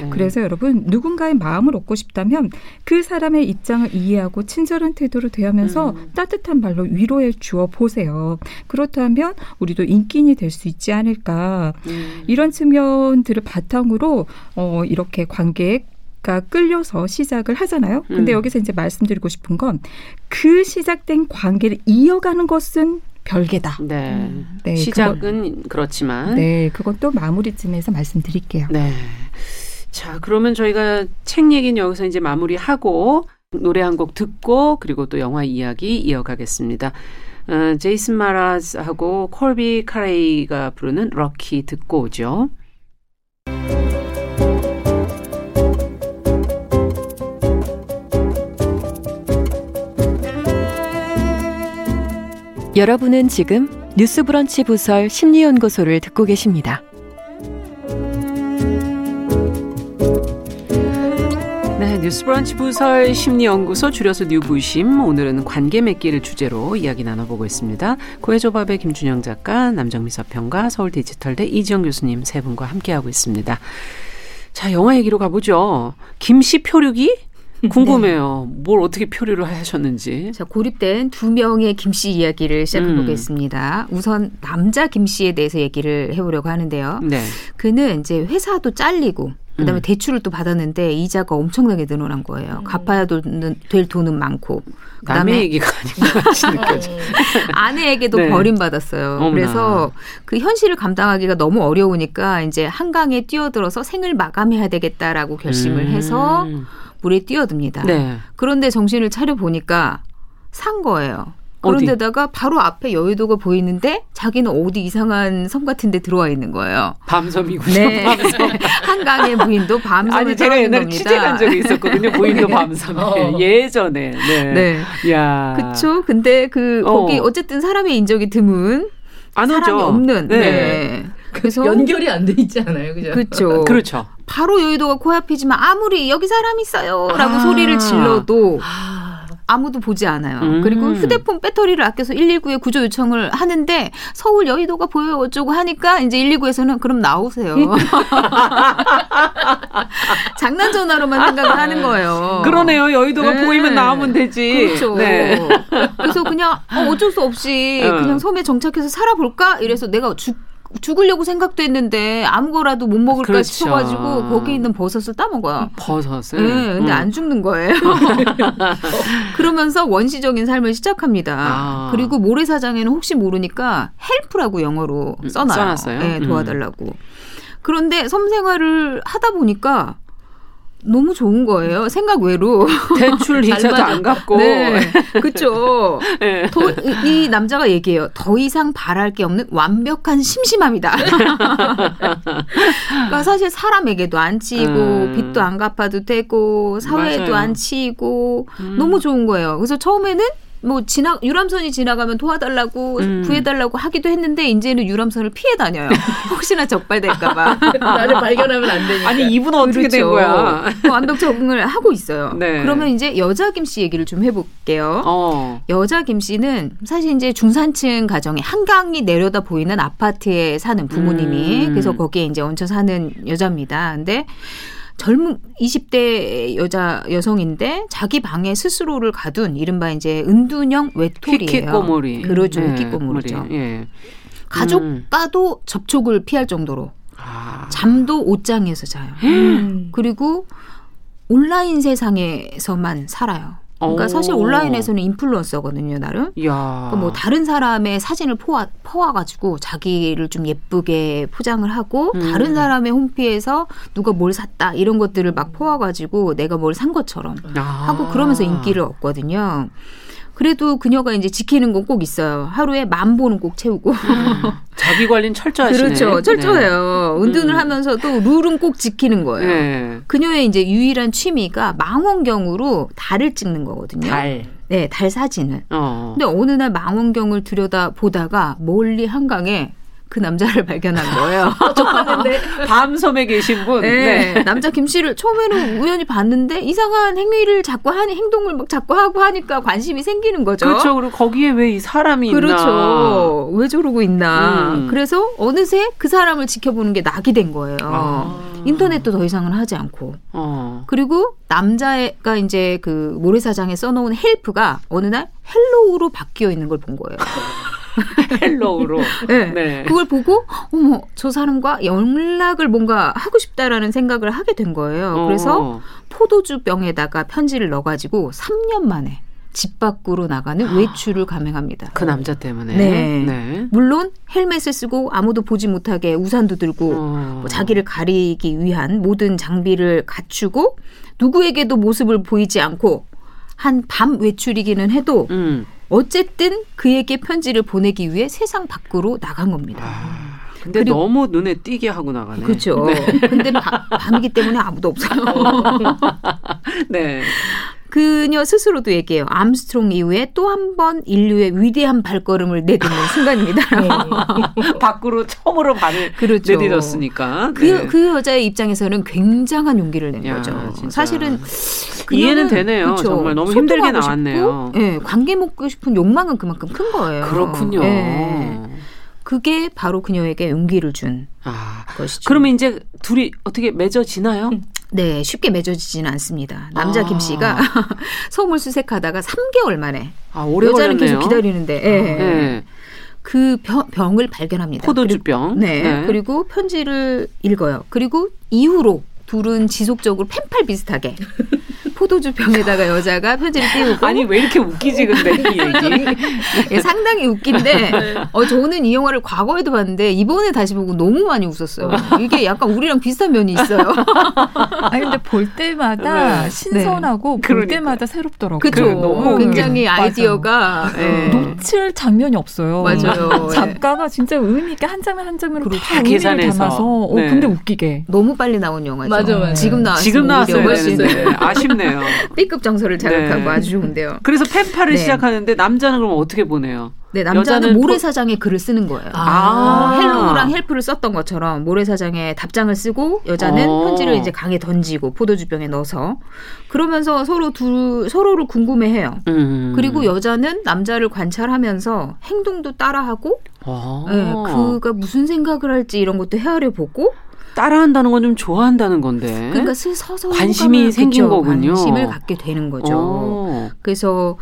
S5: 네, 그래서 여러분 누군가의 마음을 얻고 싶다면 그 사람의 입장을 이해하고 친절한 태도로 대하면서 음. 따뜻한 말로 위로해 주어 보세요. 그렇다면 우리도 인기인이 될 수 있지 않을까. 음. 이런 측면들을 바탕으로 어, 이렇게 관계 가 끌려서 시작을 하잖아요. 근데 음. 여기서 이제 말씀드리고 싶은 건 그 시작된 관계를 이어가는 것은 별개다. 네.
S1: 음. 네 시작은 그거, 그렇지만.
S5: 네. 그것도 마무리쯤에서 말씀드릴게요. 네.
S1: 자, 그러면 저희가 책 얘기는 여기서 이제 마무리하고 노래 한 곡 듣고 그리고 또 영화 이야기 이어가겠습니다. 어, 제이슨 마라스하고 콜비 카레이가 부르는 럭키 듣고 오죠.
S6: 여러분은 지금 뉴스브런치 부설 심리연구소를 듣고 계십니다.
S1: 네, 뉴스브런치 부설 심리연구소 줄여서 뉴부심 오늘은 관계 맺기를 주제로 이야기 나눠보고 있습니다. 고해조밥의 김준영 작가, 남정미 서평가, 서울디지털대 이지영 교수님 세 분과 함께하고 있습니다. 자, 영화 얘기로 가보죠. 김씨 표류기 궁금해요. 네. 뭘 어떻게 표류를 하셨는지.
S4: 자, 고립된 두 명의 김씨 이야기를 시작해 보겠습니다. 음. 우선 남자 김 씨에 대해서 얘기를 해보려고 하는데요. 네. 그는 이제 회사도 잘리고 그다음에 음. 대출을 또 받았는데 이자가 엄청나게 늘어난 거예요. 음. 갚아야 될 돈은 많고.
S1: 남의 얘기가 아닌 것 같이
S4: 아내에게도 네. 버림받았어요. 어머나. 그래서 그 현실을 감당하기가 너무 어려우니까 이제 한강에 뛰어들어서 생을 마감해야 되겠다라고 결심을 음. 해서 물에 뛰어듭니다. 네. 그런데 정신을 차려 보니까 산 거예요. 그런데다가 바로 앞에 여의도가 보이는데 자기는 어디 이상한 섬 같은 데 들어와 있는 거예요.
S1: 밤섬이군요. 네. 밤섬.
S4: 한강의 부인도 밤섬에 아니
S1: 제가 옛날에 취재한 적이 있었거든요. 부인도 네. 밤섬에. 어. 예전에. 네.
S4: 네. 야. 그쵸. 근데 그 어. 거기 어쨌든 사람의 인적이 드문 안 사람이 오죠. 없는. 네. 네.
S3: 그래서 연결이 안 돼 있지 않아요, 그죠?
S4: 그렇죠.
S1: 그렇죠.
S4: 바로 여의도가 코앞이지만 아무리 여기 사람 있어요라고 아. 소리를 질러도 아무도 보지 않아요. 음. 그리고 휴대폰 배터리를 아껴서 119에 구조 요청을 하는데 서울 여의도가 보여요 어쩌고 하니까 이제 119에서는 그럼 나오세요. 장난 전화로만 생각을 하는 거예요.
S1: 그러네요. 여의도가 네. 보이면 나오면 되지.
S4: 그렇죠. 네. 그래서 그냥 어, 어쩔 수 없이 어. 그냥 섬에 정착해서 살아볼까? 이래서 내가 죽 죽으려고 생각도 했는데 아무거라도 못 먹을까 그렇죠. 싶어가지고 거기 있는 버섯을 따먹어요.
S1: 버섯을?
S4: 네, 근데 응. 안 죽는 거예요. 그러면서 원시적인 삶을 시작합니다. 아. 그리고 모래사장에는 혹시 모르니까 help라고 영어로 음, 써놔요. 써놨어요? 네, 도와달라고. 음. 그런데 섬 생활을 하다 보니까 너무 좋은 거예요. 생각 외로.
S1: 대출 이자도 안 갚고.
S4: 네. 그쵸. 네. 더, 이 남자가 얘기해요. 더 이상 바랄 게 없는 완벽한 심심함이다. 그러니까 사실 사람에게도 안 치이고, 음. 빚도 안 갚아도 되고, 사회에도 맞아요. 안 치이고, 음. 너무 좋은 거예요. 그래서 처음에는 뭐 지나 유람선이 지나가면 도와달라고 음. 구해달라고 하기도 했는데 이제는 유람선을 피해 다녀요. 혹시나 적발될까봐
S3: 나를 발견하면 안 되니까.
S1: 아니 이분은 어떻게 그렇죠. 된 거야?
S4: 뭐 완벽 적응을 하고 있어요. 네. 그러면 이제 여자 김 씨 얘기를 좀 해볼게요. 어. 여자 김 씨는 사실 이제 중산층 가정에 한강이 내려다 보이는 아파트에 사는 부모님이 음. 그래서 거기에 이제 얹혀 사는 여자입니다. 근데 젊은 20대 여자 여성인데 자기 방에 스스로를 가둔 이른바 이제 은둔형 외톨이에요.
S1: 히키꼬모리.
S4: 그렇죠. 네, 히키꼬모리죠. 예. 가족과도 음. 접촉을 피할 정도로 아. 잠도 옷장에서 자요. 음. 그리고 온라인 세상에서만 살아요. 그러니까 오. 사실 온라인에서는 인플루언서거든요, 나름. 그러니까 뭐 다른 사람의 사진을 포와 퍼와가지고 자기를 좀 예쁘게 포장을 하고 음. 다른 사람의 홈피에서 누가 뭘 샀다 이런 것들을 막 퍼와가지고 내가 뭘 산 것처럼 아. 하고 그러면서 인기를 얻거든요. 그래도 그녀가 이제 지키는 건 꼭 있어요. 하루에 만 보는 꼭 채우고. 음.
S1: 자기 관리는 철저하시네.
S4: 그렇죠. 철저해요. 네. 은둔을 음. 하면서도 룰은 꼭 지키는 거예요. 네. 그녀의 이제 유일한 취미가 망원경으로 달을 찍는 거거든요.
S1: 달.
S4: 네, 달 사진을. 어. 근데 어느 날 망원경을 들여다 보다가 멀리 한강에 그 남자를 발견한 거예요.
S1: 쫓았는데 밤섬에 계신 분.
S4: 네. 네. 남자 김 씨를 처음에는 우연히 봤는데 이상한 행위를 자꾸 하니 행동을 막 자꾸 하고 하니까 관심이 생기는 거죠.
S1: 그렇죠. 그리고 거기에 왜 이 사람이
S4: 그렇죠. 있나. 그렇죠. 왜 저러고 있나. 음. 그래서 어느새 그 사람을 지켜보는 게 낙이 된 거예요. 아. 인터넷도 더 이상은 하지 않고. 어. 그리고 남자가 이제 그 모래사장에 써놓은 헬프가 어느 날 hello로 바뀌어 있는 걸 본 거예요.
S1: hello로.
S4: 네. 네. 그걸 보고 어머 저 사람과 연락을 뭔가 하고 싶다라는 생각을 하게 된 거예요. 그래서 어. 포도주 병에다가 편지를 넣어가지고 3년 만에 집 밖으로 나가는 외출을 감행합니다.
S1: 그 남자 때문에.
S4: 네. 네. 물론 헬멧을 쓰고 아무도 보지 못하게 우산도 들고 어. 뭐 자기를 가리기 위한 모든 장비를 갖추고 누구에게도 모습을 보이지 않고 한 밤 외출이기는 해도 음. 어쨌든 그에게 편지를 보내기 위해 세상 밖으로 나간 겁니다. 아,
S1: 근데 너무 눈에 띄게 하고 나가네.
S4: 그렇죠. 네. 근데 바, 밤이기 때문에 아무도 없어요. 네. 그녀 스스로도 얘기해요. 암스트롱 이후에 또 한 번 인류의 위대한 발걸음을 내딛는 순간입니다.
S1: 네. 밖으로 처음으로 발을 그렇죠. 내딛었으니까.
S4: 그, 네. 그 여자의 입장에서는 굉장한 용기를 낸 야, 거죠. 진짜. 사실은
S1: 이해는 되네요. 그렇죠. 정말 너무 힘들게 나왔네요.
S4: 싶고, 네, 관계 맺고 싶은 욕망은 그만큼 큰 거예요.
S1: 그렇군요. 네.
S4: 그게 바로 그녀에게 용기를 준 아, 것이죠.
S1: 그러면 이제 둘이 어떻게 맺어지나요? 음.
S4: 네, 쉽게 맺어지지는 않습니다. 남자 아. 김 씨가 소을 수색하다가 3개월 만에 아, 오래 여자는 걸렸네요. 계속 기다리는데 네. 네. 그 병, 병을 발견합니다.
S1: 포도주병.
S4: 네, 네. 그리고 편지를 읽어요. 그리고 이후로 둘은 지속적으로 펜팔 비슷하게 포도주 병에다가 여자가 편지를 띄우고
S1: 아니 왜 이렇게 웃기지 근데 이 얘기
S4: 예, 상당히 웃긴데 어 저는 이 영화를 과거에도 봤는데 이번에 다시 보고 너무 많이 웃었어요. 이게 약간 우리랑 비슷한 면이 있어요.
S5: 아니 근데 볼 때마다 네. 신선하고 네. 볼 그러니까. 때마다 새롭더라고요.
S4: 그렇죠. 굉장히 아이디어가
S5: 네. 놓칠 장면이 없어요.
S4: 맞아요.
S5: 작가가 진짜 의미 있게 한 장면 한 장면으로 다 의미를 담아서 어, 네. 근데 웃기게
S4: 너무 빨리 나온 영화죠.
S3: 맞아, 맞아.
S4: 지금 나왔어요.
S1: 지금 나왔어요. 네. 아쉽네요. 좋네요.
S4: B급 정서를 자극하고 네. 아주 좋은데요.
S1: 그래서 펜팔을 네. 시작하는데 남자는 그럼 어떻게 보내요?
S4: 네, 남자는 모래사장에 뭐... 글을 쓰는 거예요. 아~ 어, hello랑 help를 썼던 것처럼 모래사장에 답장을 쓰고 여자는 어~ 편지를 이제 강에 던지고 포도주병에 넣어서 그러면서 서로 둘 서로를 궁금해해요. 음. 그리고 여자는 남자를 관찰하면서 행동도 따라하고 아~ 네, 그가 무슨 생각을 할지 이런 것도 헤아려 보고
S1: 따라한다는 건 좀 좋아한다는 건데.
S4: 그러니까 서서
S1: 관심이 생긴 그렇죠. 거군요.
S4: 관심을 갖게 되는 거죠. 오. 어. 그래서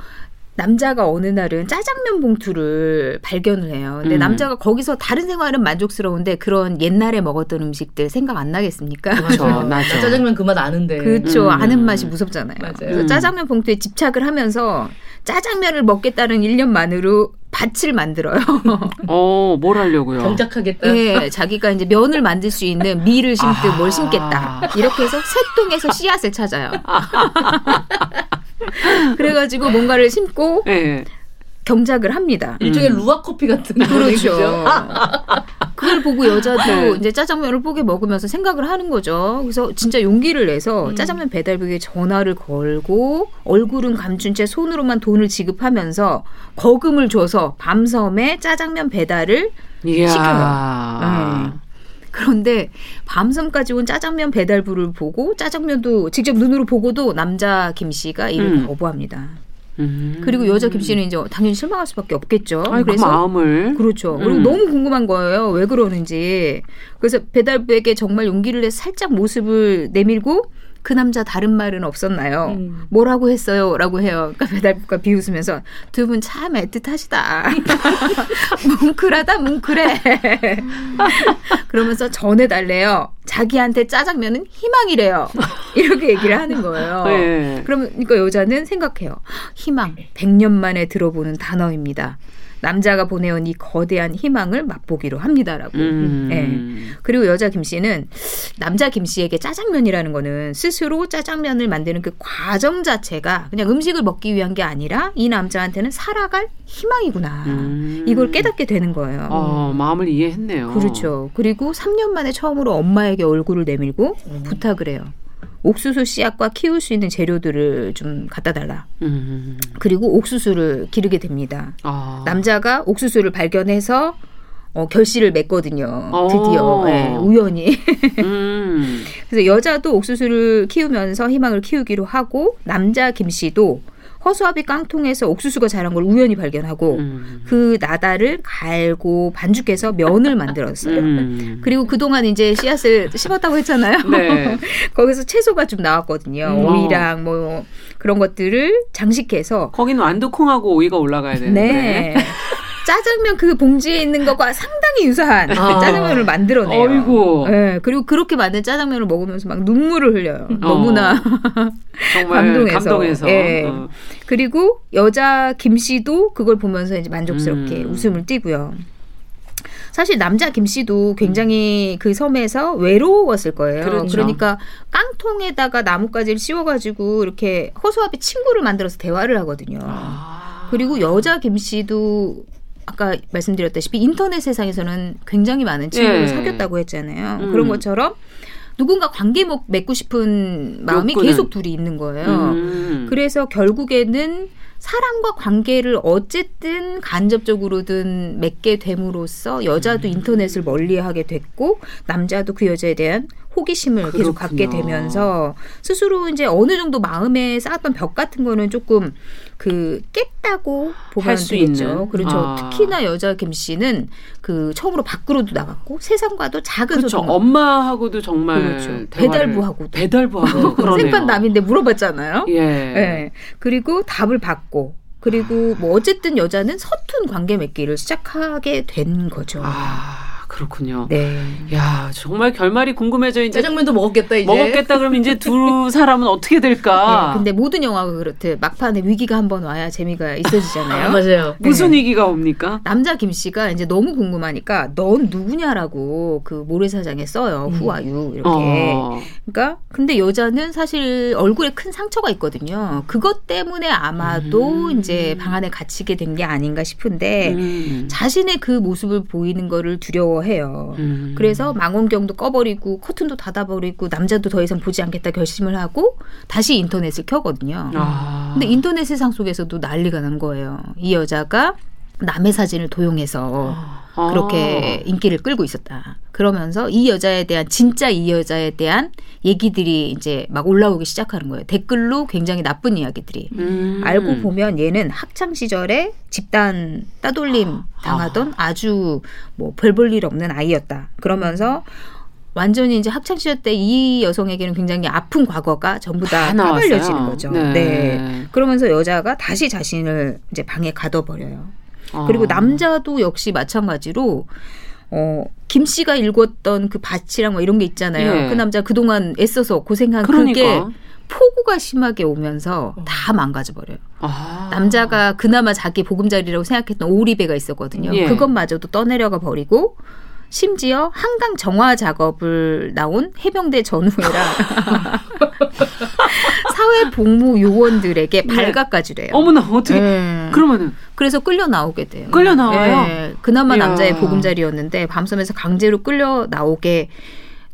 S4: 남자가 어느 날은 짜장면 봉투를 발견을 해요. 근데 음. 남자가 거기서 다른 생활은 만족스러운데 그런 옛날에 먹었던 음식들 생각 안 나겠습니까?
S1: 그렇죠. 나죠.
S3: 짜장면 그 맛 아는데.
S4: 그렇죠. 음. 아는 맛이 무섭잖아요. 맞아요. 그래서 음. 짜장면 봉투에 집착을 하면서 짜장면을 먹겠다는 일념만으로 밭을 만들어요.
S1: 어, 뭘 하려고요?
S3: 경작하겠다.
S4: 네, 자기가 이제 면을 만들 수 있는 밀을 심듯 아. 뭘 심겠다. 이렇게 해서 새똥에서 씨앗을 찾아요. 그래가지고 뭔가를 심고 네. 경작을 합니다.
S3: 일종의 음. 루아 커피 같은
S4: 그렇죠. 그 그걸 보고 여자도 네. 이제 짜장면을 뽀개 먹으면서 생각을 하는 거죠. 그래서 진짜 용기를 내서 음. 짜장면 배달부에 전화를 걸고 얼굴은 감춘 채 손으로만 돈을 지급하면서 거금을 줘서 밤섬에 짜장면 배달을. 시켜요. 네. 그런데 밤섬까지 온 짜장면 배달부를 보고 짜장면도 직접 눈으로 보고도 남자 김 씨가 이를 음. 거부합니다. 음. 그리고 여자 김 씨는 이제 당연히 실망할 수밖에 없겠죠.
S1: 아니, 그 그래서 그 마음을
S4: 그렇죠. 음. 그리고 너무 궁금한 거예요. 왜 그러는지. 그래서 배달부에게 정말 용기를 내 살짝 모습을 내밀고 그 남자 다른 말은 없었나요? 음. 뭐라고 했어요? 라고 해요. 그러니까 배달부가 비웃으면서 두 분 참 애틋하시다. 뭉클하다, 뭉클해. 그러면서 전해달래요. 자기한테 짜장면은 희망이래요. 이렇게 얘기를 하는 거예요. 네. 그러면 그러니까 여자는 생각해요. 희망, 100년 만에 들어보는 단어입니다. 남자가 보내온 이 거대한 희망을 맛보기로 합니다라고. 음. 네. 그리고 여자 김 씨는 남자 김 씨에게 짜장면이라는 거는 스스로 짜장면을 만드는 그 과정 자체가 그냥 음식을 먹기 위한 게 아니라 이 남자한테는 살아갈 희망이구나. 음. 이걸 깨닫게 되는 거예요.
S1: 어, 마음을 이해했네요.
S4: 그렇죠. 그리고 3년 만에 처음으로 엄마에게 얼굴을 내밀고 음. 부탁을 해요. 옥수수 씨앗과 키울 수 있는 재료들을 좀 갖다 달라. 음. 그리고 옥수수를 기르게 됩니다. 아. 남자가 옥수수를 발견해서 어, 결실을 맺거든요. 드디어 네, 우연히. 음. 그래서 여자도 옥수수를 키우면서 희망을 키우기로 하고 남자 김 씨도 허수아비 깡통에서 옥수수가 자란 걸 우연히 발견하고 음. 그 나다를 갈고 반죽해서 면을 만들었어요. 음. 그리고 그동안 이제 씨앗을 심었다고 했잖아요. 네. 거기서 채소가 좀 나왔거든요. 음. 오이랑 뭐 그런 것들을 장식해서
S1: 거기는 완두콩하고 오이가 올라가야 되는데. 네.
S4: 짜장면 그 봉지에 있는 것과 상당히 유사한 아. 짜장면을 만들어내요. 어이구. 네, 그리고 그렇게 만든 짜장면을 먹으면서 막 눈물을 흘려요. 어. 너무나 감동해서. 감동해서. 네. 어. 그리고 여자 김 씨도 그걸 보면서 이제 만족스럽게 음. 웃음을 띠고요. 사실 남자 김 씨도 굉장히 그 섬에서 외로웠을 거예요. 그렇죠. 그러니까 깡통에다가 나뭇가지를 씌워가지고 이렇게 허수아비 친구를 만들어서 대화를 하거든요. 아. 그리고 여자 김 씨도 아까 말씀드렸다시피 인터넷 세상에서는 굉장히 많은 친구를 예. 사귀었다고 했잖아요. 음. 그런 것처럼 누군가 관계 맺고 싶은 마음이 욕구는. 계속 둘이 있는 거예요. 음. 그래서 결국에는 사람과 관계를 어쨌든 간접적으로든 맺게 됨으로써 여자도 음. 인터넷을 멀리하게 됐고 남자도 그 여자에 대한 호기심을 그렇군요. 계속 갖게 되면서 스스로 이제 어느 정도 마음에 쌓았던 벽 같은 거는 조금 그 깼다고 보면 되겠죠. 그렇죠. 아. 특히나 여자 김 씨는 그 처음으로 밖으로도 나갔고 세상과도 작은
S1: 그렇죠. 엄마하고도 정말
S4: 그렇죠. 배달부하고도
S1: 배달부하고도
S4: 생판 남인데 물어봤잖아요. 예. 네. 그리고 답을 받고 그리고 뭐 어쨌든 여자는 서툰 관계 맺기를 시작하게 된 거죠.
S1: 아. 그렇군요. 네. 야 정말 결말이 궁금해져 이제
S3: 짜장면도 먹었겠다 이제
S1: 먹었겠다 그러면 이제 두 사람은 어떻게 될까?
S4: 네, 근데 모든 영화가 그렇듯 막판에 위기가 한번 와야 재미가 있어지잖아요.
S3: 아, 맞아요.
S1: 네. 무슨 위기가 옵니까?
S4: 남자 김 씨가 이제 너무 궁금하니까 넌 누구냐라고 그 모래사장에 써요. 음. 후아유 이렇게. 어. 그러니까 근데 여자는 사실 얼굴에 큰 상처가 있거든요. 그것 때문에 아마도 음. 이제 방 안에 갇히게 된 게 아닌가 싶은데 음. 자신의 그 모습을 보이는 거를 두려워. 해요. 음. 그래서 망원경도 꺼버리고 커튼도 닫아버리고 남자도 더 이상 보지 않겠다 결심을 하고 다시 인터넷을 켜거든요. 아. 근데 인터넷 세상 속에서도 난리가 난 거예요. 이 여자가 남의 사진을 도용해서 아. 그렇게 인기를 끌고 있었다. 그러면서 이 여자에 대한 진짜 이 여자에 대한 얘기들이 이제 막 올라오기 시작하는 거예요. 댓글로 굉장히 나쁜 이야기들이. 음. 알고 보면 얘는 학창 시절에 집단 따돌림 당하던 아. 아주 뭐 별 볼 일 없는 아이였다. 그러면서 완전히 이제 학창 시절 때 이 여성에게는 굉장히 아픈 과거가 전부 다 까발려지는 거죠. 네. 네. 그러면서 여자가 다시 자신을 이제 방에 가둬버려요. 그리고 아. 남자도 역시 마찬가지로 어, 김 씨가 읽었던 그 밭이랑 뭐 이런 게 있잖아요. 예. 그 남자 그동안 애써서 고생한 그러니까. 그게 폭우가 심하게 오면서 어. 다 망가져 버려요. 아. 남자가 그나마 자기 보금자리라고 생각했던 오리배가 있었거든요. 예. 그것마저도 떠내려가 버리고 심지어 한강 정화 작업을 나온 해병대 전우회라 사회 복무 요원들에게 네. 발각까지래요.
S1: 어머나 어떻게? 네. 그러면은
S4: 그래서 끌려 나오게 돼요.
S1: 끌려 나와요. 네.
S4: 그나마. 남자의 보금자리였는데 밤섬에서 강제로 끌려 나오게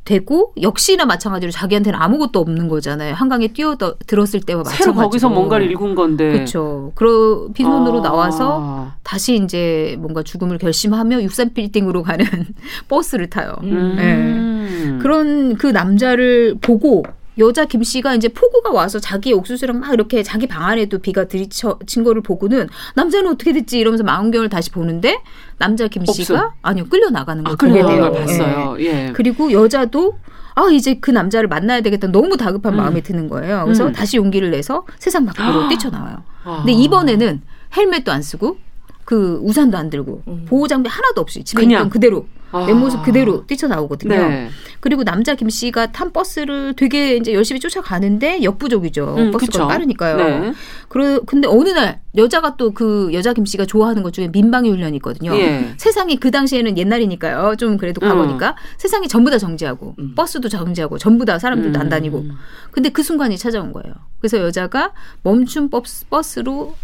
S4: 되고 역시나 마찬가지로 자기한테는 아무것도 없는 거잖아요. 한강에 뛰어 들었을 때와 마찬가지로. 새로
S1: 거기서 뭔가를 읽은 건데.
S4: 그렇죠. 그러 빈손으로 아. 나와서 다시 이제 뭔가 죽음을 결심하며 63 빌딩으로 가는 버스를 타요. 음. 네. 그런 그 남자를 보고 여자 김 씨가 이제 폭우가 와서 자기 옥수수랑 막 이렇게 자기 방 안에도 비가 들이친 거를 보고는 남자는 어떻게 됐지 이러면서 망원경을 다시 보는데 남자 김 씨가 없어. 아니요 끌려 나가는 걸 아, 보게 돼요.
S1: 봤어요. 예. 예.
S4: 그리고 여자도 아 이제 그 남자를 만나야 되겠다 너무 다급한 음. 마음이 드는 거예요. 그래서 음. 다시 용기를 내서 세상 밖으로 뛰쳐나와요. 아. 근데 이번에는 헬멧도 안 쓰고 그 우산도 안 들고 음. 보호 장비 하나도 없이 집에 그냥. 있던 그대로 아. 내 모습 그대로 뛰쳐나오거든요. 네. 그리고 남자 김 씨가 탄 버스를 되게 이제 열심히 쫓아가는데 역부족이죠. 음, 버스가 그쵸. 빠르니까요. 네. 그래 근데 어느 날 여자가 또 그 여자 김 씨가 좋아하는 것 중에 민방위 훈련이 있거든요. 예. 세상이 그 당시에는 옛날이니까요. 좀 그래도 과거니까 음. 세상이 전부 다 정지하고 음. 버스도 정지하고 전부 다 사람들도 안 음. 다니고. 근데 그 순간이 찾아온 거예요. 그래서 여자가 멈춘 버스, 버스로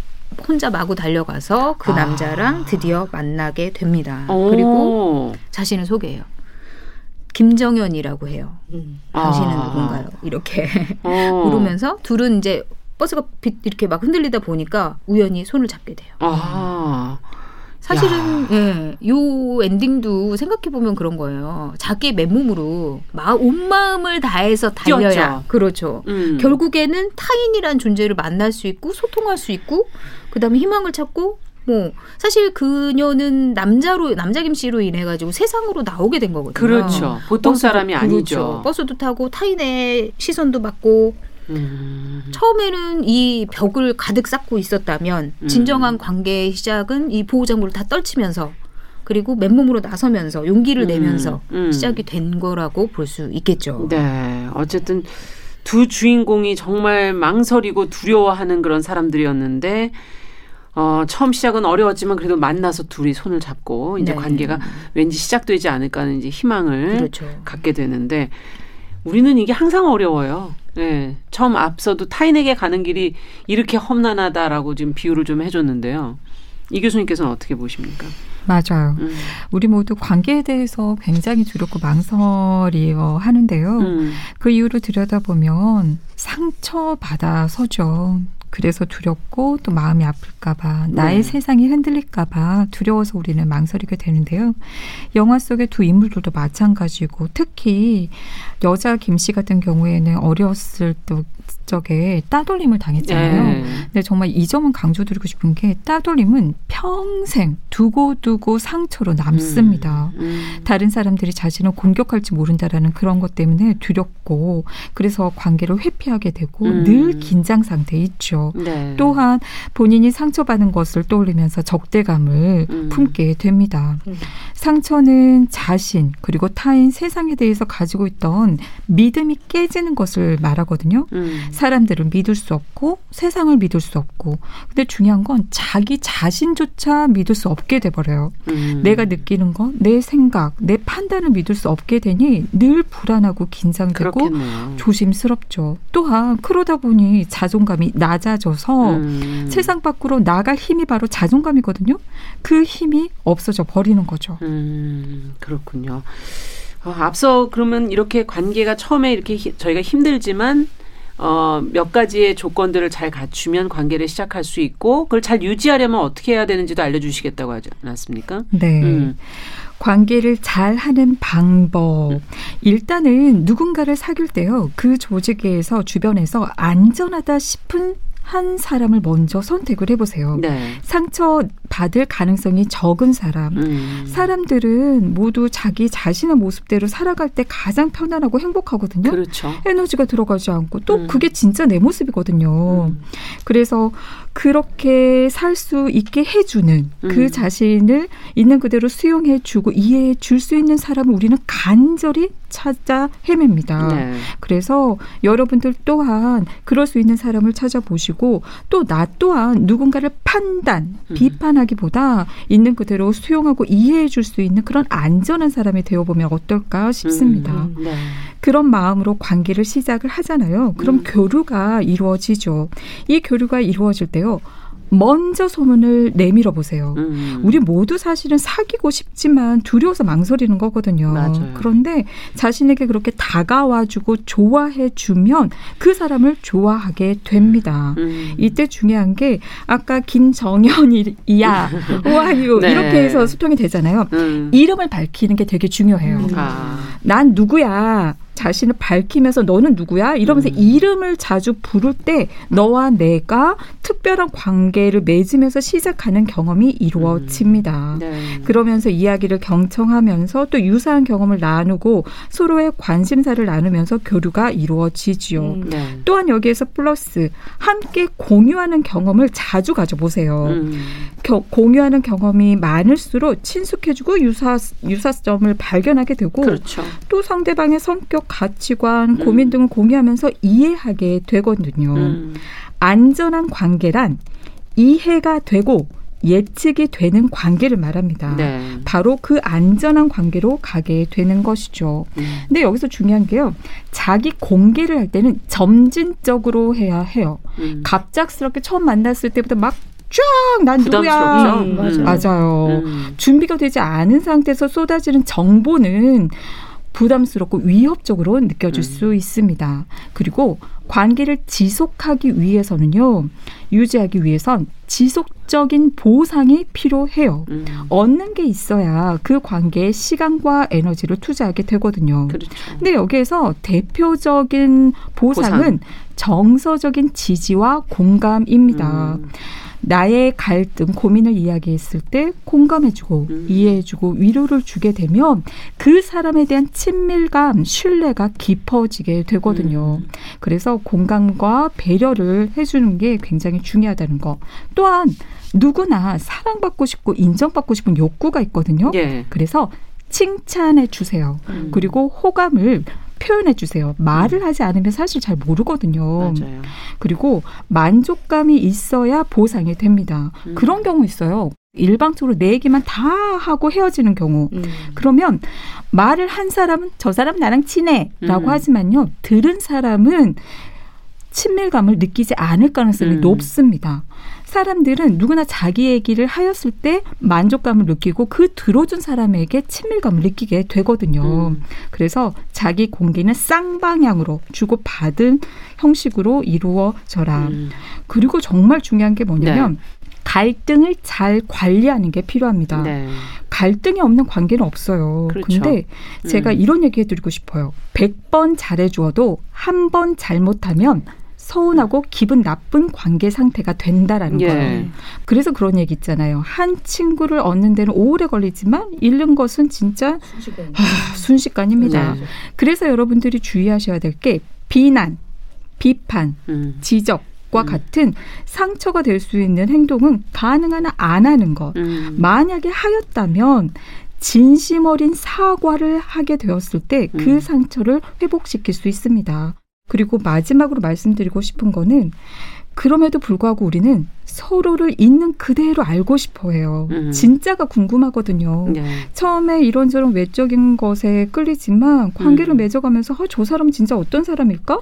S4: 혼자 마구 달려가서 그 아. 남자랑 드디어 만나게 됩니다. 오. 그리고 자신을 소개해요. 김정현이라고 해요. 음. 당신은 아. 누군가요? 이렇게 어. 물으면서 둘은 이제 버스가 이렇게 막 흔들리다 보니까 우연히 손을 잡게 돼요. 아. 사실은 예, 요 엔딩도 생각해 보면 그런 거예요. 자기의 맨몸으로 마, 온 마음을 다해서 달려야 뛰었죠. 그렇죠. 음. 결국에는 타인이란 존재를 만날 수 있고 소통할 수 있고 그다음에 희망을 찾고 뭐 사실 그녀는 남자로 남자 김씨로 인해 가지고 세상으로 나오게 된 거거든요.
S1: 그렇죠. 보통 버스도, 사람이 아니죠. 그렇죠.
S4: 버스도 타고 타인의 시선도 받고 음. 처음에는 이 벽을 가득 쌓고 있었다면 음. 진정한 관계의 시작은 이 보호장구를 다 떨치면서 그리고 맨몸으로 나서면서 용기를 음. 내면서 음. 시작이 된 거라고 볼 수 있겠죠.
S1: 네. 어쨌든 두 주인공이 정말 망설이고 두려워하는 그런 사람들이었는데 어, 처음 시작은 어려웠지만 그래도 만나서 둘이 손을 잡고 이제 네. 관계가 왠지 시작되지 않을까 하는 이제 희망을 그렇죠. 갖게 되는데 우리는 이게 항상 어려워요. 네. 처음 앞서도 타인에게 가는 길이 이렇게 험난하다라고 지금 비유를 좀 해줬는데요. 이 교수님께서는 어떻게 보십니까?
S5: 맞아요. 음. 우리 모두 관계에 대해서 굉장히 두렵고 망설이어 하는데요. 음. 그 이유를 들여다보면 상처받아서죠. 그래서 두렵고 또 마음이 아플까봐 나의 네. 세상이 흔들릴까봐 두려워서 우리는 망설이게 되는데요. 영화 속의 두 인물들도 마찬가지고 특히 여자 김 씨 같은 경우에는 어렸을 때 적에 따돌림을 당했잖아요. 네. 근데 정말 이 점은 강조드리고 싶은 게 따돌림은 평생 두고두고 상처로 남습니다. 음, 음. 다른 사람들이 자신을 공격할지 모른다라는 그런 것 때문에 두렵고 그래서 관계를 회피하게 되고 음. 늘 긴장 상태에 있죠. 네. 또한 본인이 상처받은 것을 떠올리면서 적대감을 음. 품게 됩니다. 음. 상처는 자신 그리고 타인 세상에 대해서 가지고 있던 믿음이 깨지는 것을 말하거든요. 음. 사람들을 믿을 수 없고 세상을 믿을 수 없고 근데 중요한 건 자기 자신조차 믿을 수 없게 돼버려요. 음. 내가 느끼는 거, 내 생각, 내 판단을 믿을 수 없게 되니 늘 불안하고 긴장되고 그렇겠네요. 조심스럽죠. 또한 그러다 보니 자존감이 낮아져서 음. 세상 밖으로 나갈 힘이 바로 자존감이거든요. 그 힘이 없어져 버리는 거죠.
S1: 음, 그렇군요. 어, 앞서 그러면 이렇게 관계가 처음에 이렇게 히, 저희가 힘들지만 어, 몇 가지의 조건들을 잘 갖추면 관계를 시작할 수 있고 그걸 잘 유지하려면 어떻게 해야 되는지도 알려주시겠다고 하지 않았습니까?
S5: 네. 음. 관계를 잘 하는 방법. 일단은 누군가를 사귈 때요. 그 조직에서 주변에서 안전하다 싶은 한 사람을 먼저 선택을 해보세요. 네. 상처 받을 가능성이 적은 사람. 음. 사람들은 모두 자기 자신의 모습대로 살아갈 때 가장 편안하고 행복하거든요.
S1: 그렇죠.
S5: 에너지가 들어가지 않고 또 음. 그게 진짜 내 모습이거든요. 음. 그래서 그렇게 살 수 있게 해주는 그 음. 자신을 있는 그대로 수용해주고 이해해 줄 수 있는 사람을 우리는 간절히 찾아 헤맵니다. 네. 그래서 여러분들 또한 그럴 수 있는 사람을 찾아보시고 또 나 또한 누군가를 판단, 음. 비판하기보다 있는 그대로 수용하고 이해해 줄 수 있는 그런 안전한 사람이 되어보면 어떨까 싶습니다. 음. 네. 그런 마음으로 관계를 시작을 하잖아요. 그럼 음. 교류가 이루어지죠. 이 교류가 이루어질 때요. 먼저 소문을 내밀어 보세요. 음. 우리 모두 사실은 사귀고 싶지만 두려워서 망설이는 거거든요. 맞아요. 그런데 자신에게 그렇게 다가와주고 좋아해주면 그 사람을 좋아하게 됩니다. 음. 이때 중요한 게 아까 김정현이야, 와유 네. 이렇게 해서 소통이 되잖아요. 음. 이름을 밝히는 게 되게 중요해요. 아. 난 누구야. 자신을 밝히면서 너는 누구야? 이러면서 음. 이름을 자주 부를 때 너와 내가 특별한 관계를 맺으면서 시작하는 경험이 이루어집니다. 음. 네. 그러면서 이야기를 경청하면서 또 유사한 경험을 나누고 서로의 관심사를 나누면서 교류가 이루어지지요. 음. 네. 또한 여기에서 플러스 함께 공유하는 경험을 자주 가져보세요. 음. 겨, 공유하는 경험이 많을수록 친숙해지고 유사 유사점을 발견하게 되고 그렇죠. 또 상대방의 성격 가치관, 음. 고민 등을 공유하면서 이해하게 되거든요. 음. 안전한 관계란 이해가 되고 예측이 되는 관계를 말합니다. 네. 바로 그 안전한 관계로 가게 되는 것이죠. 음. 근데 여기서 중요한 게요. 자기 공개를 할 때는 점진적으로 해야 해요. 음. 갑작스럽게 처음 만났을 때부터 막 쫙, 난 누구야. 음, 맞아요. 맞아요. 음. 준비가 되지 않은 상태에서 쏟아지는 정보는 부담스럽고 위협적으로 느껴질 음. 수 있습니다. 그리고 관계를 지속하기 위해서는요, 유지하기 위해선 지속적인 보상이 필요해요. 음. 얻는 게 있어야 그 관계에 시간과 에너지를 투자하게 되거든요. 그렇죠. 근데 여기에서 대표적인 보상은 보상. 정서적인 지지와 공감입니다. 음. 나의 갈등, 고민을 이야기했을 때 공감해주고 음. 이해해주고 위로를 주게 되면 그 사람에 대한 친밀감, 신뢰가 깊어지게 되거든요. 음. 그래서 공감과 배려를 해주는 게 굉장히 중요하다는 거. 또한 누구나 사랑받고 싶고 인정받고 싶은 욕구가 있거든요. 예. 그래서 칭찬해 주세요. 음. 그리고 호감을 표현해 주세요. 말을 하지 않으면 사실 잘 모르거든요. 맞아요. 그리고 만족감이 있어야 보상이 됩니다. 음. 그런 경우 있어요. 일방적으로 내 얘기만 다 하고 헤어지는 경우. 음. 그러면 말을 한 사람은 저 사람 나랑 친해라고 음. 하지만요. 들은 사람은 친밀감을 느끼지 않을 가능성이 음. 높습니다. 사람들은 누구나 자기 얘기를 하였을 때 만족감을 느끼고 그 들어준 사람에게 친밀감을 느끼게 되거든요. 음. 그래서 자기 공개는 쌍방향으로 주고 받은 형식으로 이루어져라. 음. 그리고 정말 중요한 게 뭐냐면 네. 갈등을 잘 관리하는 게 필요합니다. 네. 갈등이 없는 관계는 없어요. 그렇죠. 근데 제가 음. 이런 얘기 해드리고 싶어요. 100번 잘해주어도 한 번 잘못하면 서운하고 기분 나쁜 관계 상태가 된다라는 예. 거예요. 그래서 그런 얘기 있잖아요. 한 친구를 얻는 데는 오래 걸리지만 잃는 것은 진짜 순식간. 아, 순식간입니다. 네. 그래서 여러분들이 주의하셔야 될 게 비난, 비판, 음. 지적, 과 음. 같은 상처가 될 수 있는 행동은 가능한 안 하는 것. 음. 만약에 하였다면 진심 어린 사과를 하게 되었을 때그 음. 상처를 회복시킬 수 있습니다. 그리고 마지막으로 말씀드리고 싶은 거는 그럼에도 불구하고 우리는 서로를 있는 그대로 알고 싶어 해요. 음. 진짜가 궁금하거든요. 네. 처음에 이런저런 외적인 것에 끌리지만 관계를 음. 맺어가면서 아, 저 사람 진짜 어떤 사람일까?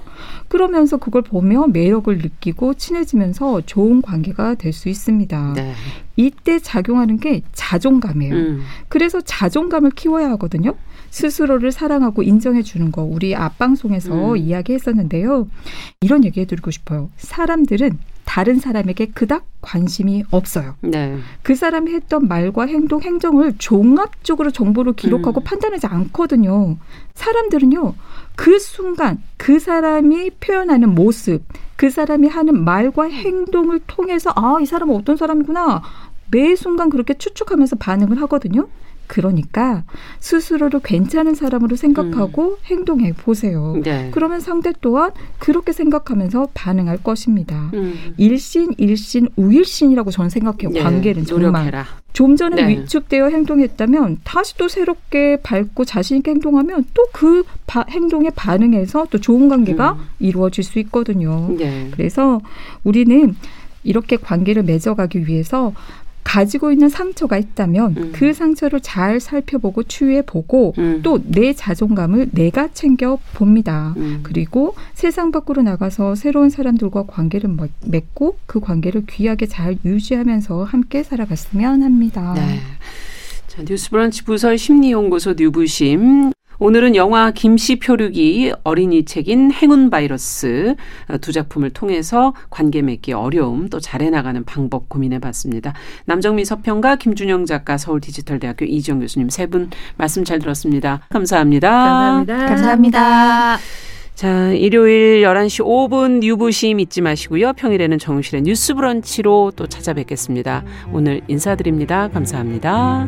S5: 그러면서 그걸 보며 매력을 느끼고 친해지면서 좋은 관계가 될 수 있습니다. 네. 이때 작용하는 게 자존감이에요. 음. 그래서 자존감을 키워야 하거든요. 스스로를 사랑하고 인정해 주는 거 우리 앞방송에서 음. 이야기했었는데요. 이런 얘기 해드리고 싶어요. 사람들은 다른 사람에게 그닥 관심이 없어요. 네. 그 사람이 했던 말과 행동, 행정을 종합적으로 정보로 기록하고 음. 판단하지 않거든요. 사람들은요, 그 순간 그 사람이 표현하는 모습, 그 사람이 하는 말과 행동을 통해서 아, 이 사람은 어떤 사람이구나. 매 순간 그렇게 추측하면서 반응을 하거든요. 그러니까 스스로를 괜찮은 사람으로 생각하고 음. 행동해 보세요. 네. 그러면 상대 또한 그렇게 생각하면서 반응할 것입니다. 음. 일신, 일신, 우일신이라고 저는 생각해요. 네. 관계는 정말. 노력해라. 좀 전에 네. 위축되어 행동했다면 다시 또 새롭게 밝고 자신 있게 행동하면 또 그 행동에 반응해서 또 좋은 관계가 음. 이루어질 수 있거든요. 네. 그래서 우리는 이렇게 관계를 맺어가기 위해서 가지고 있는 상처가 있다면 음. 그 상처를 잘 살펴보고 치유해 보고 음. 또내 자존감을 내가 챙겨 봅니다. 음. 그리고 세상 밖으로 나가서 새로운 사람들과 관계를 맺고 그 관계를 귀하게 잘 유지하면서 함께 살아갔으면 합니다. 네.
S1: 자, 뉴스브런치 부설 심리연구소 뉴부심 오늘은 영화 김씨 표류기 어린이 책인 행운 바이러스 어, 두 작품을 통해서 관계 맺기 어려움 또 잘해 나가는 방법 고민해 봤습니다. 남정미 서평가 김준영 작가 서울 디지털대학교 이지영 교수님 세 분 말씀 잘 들었습니다. 감사합니다.
S3: 감사합니다.
S4: 감사합니다.
S1: 자, 일요일 11시 5분 뉴부심 잊지 마시고요. 평일에는 정실의 뉴스 브런치로 또 찾아뵙겠습니다. 오늘 인사드립니다. 감사합니다.